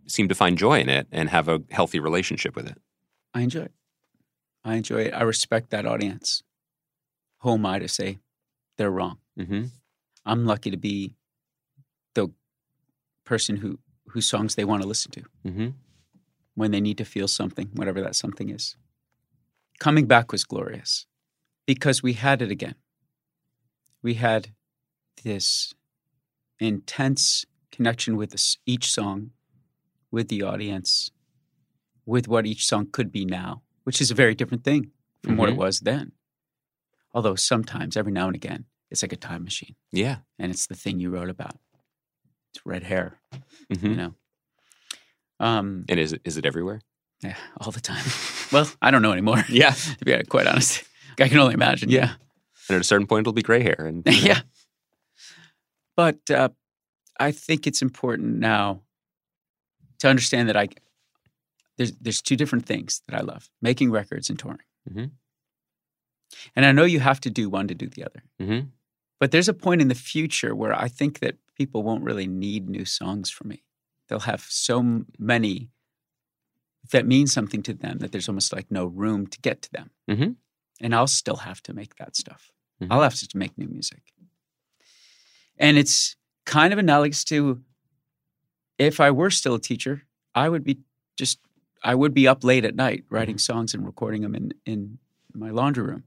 seem to find joy in it and have a healthy relationship with it. I enjoy it. I enjoy it. I respect that audience. Who am I to say they're wrong? Mm-hmm. I'm lucky to be person who whose songs they want to listen to Mm-hmm. when they need to feel something, whatever that something is. Coming back was glorious because we had it again. We had this intense connection with this, each song, with the audience, with what each song could be now, which is a very different thing from what it Mhm. was then. Although sometimes, every now and again, it's like a time machine Yeah. and it's the thing you wrote about. It's red hair, Mm-hmm. you know. Um, And is it, is it everywhere? yeah, all the time. well, I don't know anymore. Yeah. to be quite honest, I can only imagine. Yeah, And at a certain point, it'll be gray hair. And you know, yeah. But uh, I think it's important now to understand that I there's there's two different things that I love: making records and touring. Mhm. And I know you have to do one to do the other. Mhm. But there's a point in the future where I think that people won't really need new songs from me. They'll have so many that mean something to them that there's almost like no room to get to them. Mhm. And I'll still have to make that stuff. Mhm. I'll have to make new music. And it's kind of analogous to if I were still a teacher, I would be just I would be up late at night writing songs and recording them in in my laundry room.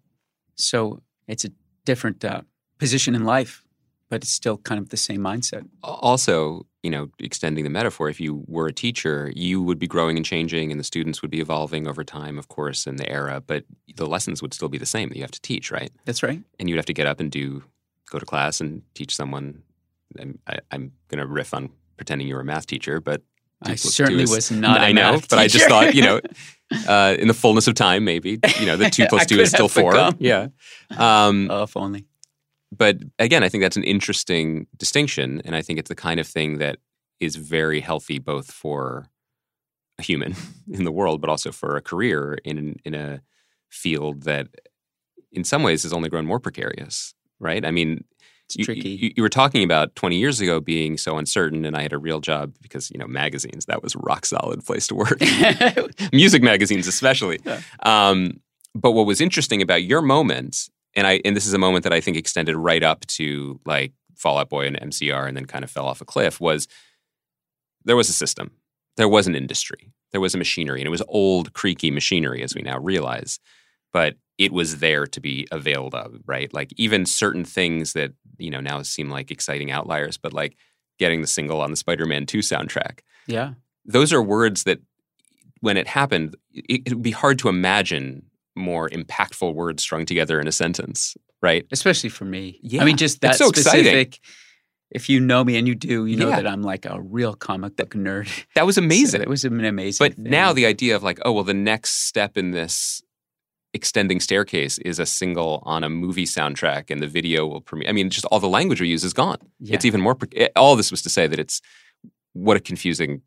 So it's a different uh, position in life, but it's still kind of the same mindset. also, you know, extending the metaphor, if you were a teacher, you would be growing and changing, and the students would be evolving over time, of course, in the era, but the lessons would still be the same that you have to teach, right? That's right. And you'd have to get up and do, go to class and teach someone. I'm, I, I'm going to riff on pretending you were a math teacher, but I certainly was not. I know, but I just thought, you know, uh, in the fullness of time, maybe, you know, the two plus two is still four. become. Yeah. Um, Oh, if only. But again, I think that's an interesting distinction, and I think it's the kind of thing that is very healthy both for a human in the world, but also for a career in in a field that, in some ways, has only grown more precarious. Right? I mean, It's you, tricky. You, you were talking about 20 years ago being so uncertain, and I had a real job because you know magazines that was rock solid place to work. Music magazines, especially. Yeah. Um, but what was interesting about your moment, and I and this is a moment that I think extended right up to like Fall Out Boy and MCR, and then kind of fell off a cliff. Was there was a system, there was an industry, there was a machinery, and it was old, creaky machinery, as we now realize. But it was there to be availed of, right? Like even certain things that you know now seem like exciting outliers, but like getting the single on the Spider-Man Two soundtrack. Yeah. Those are words that, when it happened, it, it would be hard to imagine more impactful words strung together in a sentence, right? Especially for me. Yeah, I mean, just that so exciting. specific. If you know me and you do, you know Yeah. that I'm like a real comic book nerd. That was amazing. So it was an amazing. But thing. now the idea of like, oh well, the next step in this extending staircase is a single on a movie soundtrack, and the video will premiere. I mean, just all the language we use is gone. Yeah. It's even more. pre- eh, All this was to say that it's what a confusing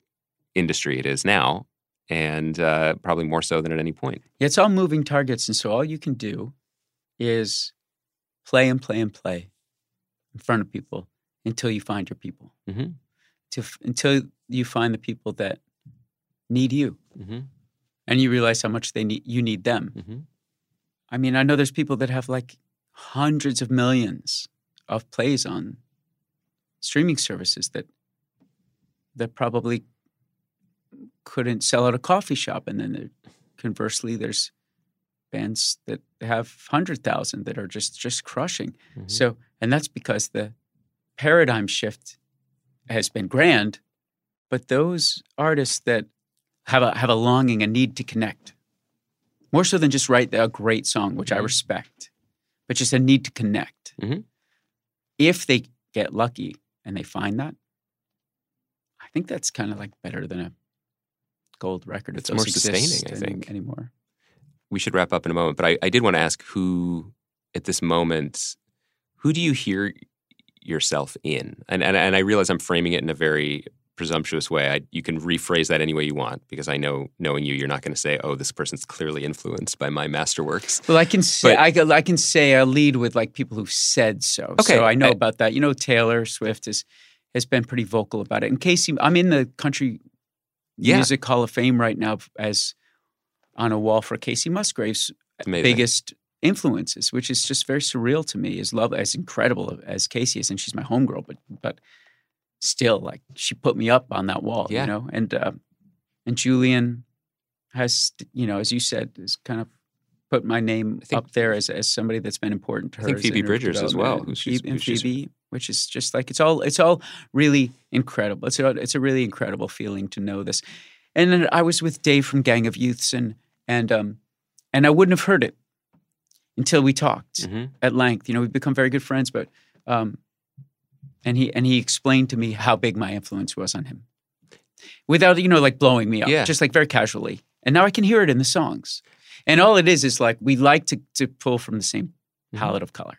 industry it is now, and uh, probably more so than at any point. Yeah, it's all moving targets, and so all you can do is play and play and play in front of people until you find your people. Mhm. To, until you find the people that need you, Mm-hmm. and you realize how much they need you need them. Mm-hmm. I mean, I know there's people that have like hundreds of millions of plays on streaming services that that probably couldn't sell at a coffee shop, and then there, conversely, there's bands that have hundred thousand that are just just crushing. Mhm. So, and that's because the paradigm shift has been grand, but those artists that have a have a longing, a need to connect, more so than just write a great song, which I Mhm. respect, but just a need to connect. Mhm. If they get lucky and they find that, I think that's kind of like better than a gold record. It's more sustaining, I think, any- anymore. we should wrap up in a moment, but I, I did want to ask who at this moment, who do you hear yourself in? And and, and I realize I'm framing it in a very presumptuous way. I, you can rephrase that any way you want because I know, knowing you, you're not going to say, "Oh, this person's clearly influenced by my masterworks." Well, I can say But- I, can- I can say I lead with like people who've said so. Okay, so I know I- about that. You know, Taylor Swift is has been pretty vocal about it. And Kacey, I'm in the country Yeah. music Hall of Fame right now as on a wall for Kacey Musgraves' Amazing. biggest influences, which is just very surreal to me. As love as incredible as Kacey is, and she's my homegirl, but but still, like she put me up on that wall, Yeah. you know. And uh, and Julien has, you know, as you said, is kind of put my name think- up there as as somebody that's been important to I her. think Phoebe Bridgers as well, development. who she's- Phoebe- and who she's- Phoebe, which is just like it's all it's all really incredible. It's a, it's a really incredible feeling to know this. And then I was with Dave from Gang of Youths, and and um and I wouldn't have heard it until we talked Mhm. at length. You know, we've become very good friends, but um, and he and he explained to me how big my influence was on him, without you know like blowing me up, Yeah. just like very casually. And now I can hear it in the songs, and all it is is like we like to to pull from the same Mhm. palette of color.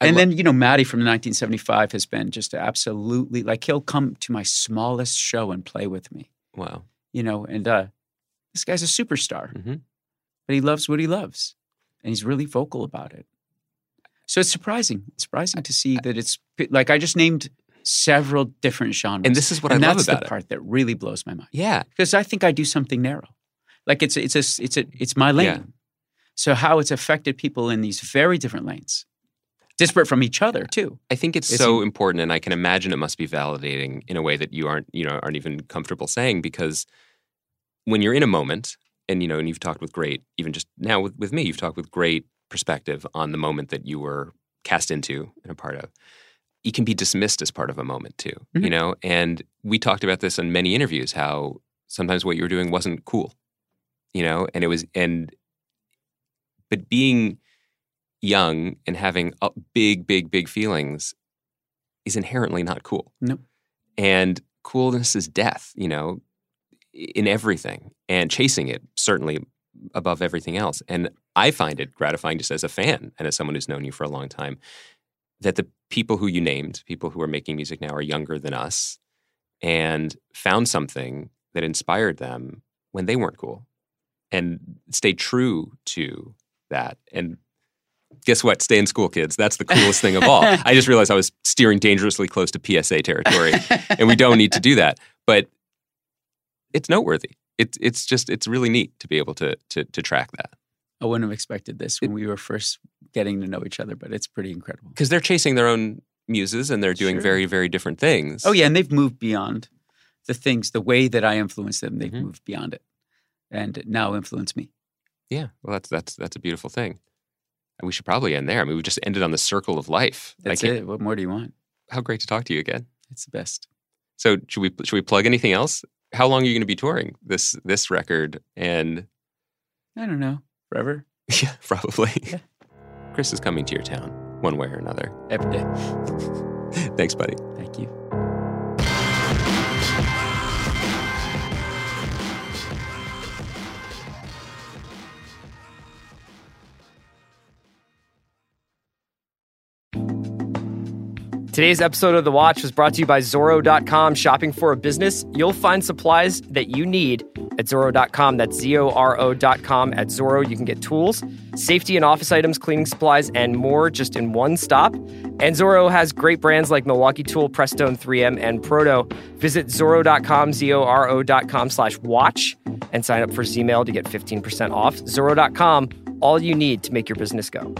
I- and then you know Matty from 1975 has been just absolutely like he'll come to my smallest show and play with me, wow. you know, and uh, this guy's a superstar. Mhm. but he loves what he loves and he's really vocal about it. So it's surprising it's surprising to see that it's like i just named several different genres. And this is what and I love that's about the it. part that really blows my mind. Yeah, because i think i do something narrow. Like it's it's a it's a it's my lane. Yeah. so how it's affected people in these very different lanes disparate from each other too I think it's Is so important, and I can imagine it must be validating in a way that you aren't, you know, aren't even comfortable saying because when you're in a moment, and you know, and you've talked with great, even just now with, with me, you've talked with great perspective on the moment that you were cast into and a part of. It can be dismissed as part of a moment too, you Mhm. know. And we talked about this in many interviews how sometimes what you were doing wasn't cool, you know, and it was and but being young and having big, big, big feelings is inherently not cool. Nope. And coolness is death, you know, in everything. And chasing it certainly above everything else. And I find it gratifying just as a fan and as someone who's known you for a long time that the people who you named, people who are making music now, are younger than us and found something that inspired them when they weren't cool and stayed true to that. And guess what? Stay in school, kids. That's the coolest thing of all. I just realized I was steering dangerously close to PSA territory, and we don't need to do that. But it's noteworthy. It's it's just it's really neat to be able to to to track that. I wouldn't have expected this when we were first getting to know each other, but it's pretty incredible. Because they're chasing their own muses and they're doing Sure. very, very different things. Oh yeah, and they've moved beyond the things, the way that I influence them. They've Mhm. moved beyond it, and now influence me. Yeah. Well, that's that's that's a beautiful thing. We should probably end there. I mean, we just ended on the circle of life. That's it. What more do you want? How great to talk to you again. It's the best. So should we should we plug anything else? How long are you going to be touring this this record? And I don't know. Forever, yeah, probably. Yeah. Chris is coming to your town one way or another. every day. Thanks, buddy. Today's episode of The Watch was brought to you by Zoro.com. Shopping for a business, you'll find supplies that you need at Zoro.com. That's Z O R O.com. At Zoro, you can get tools, safety and office items, cleaning supplies, and more just in one stop. And Zoro has great brands like Milwaukee Tool, Prestone 3M, and Proto. Visit Zoro.com, Z O R O.com slash watch, and sign up for Zmail to get 15% off. Zoro.com, all you need to make your business go.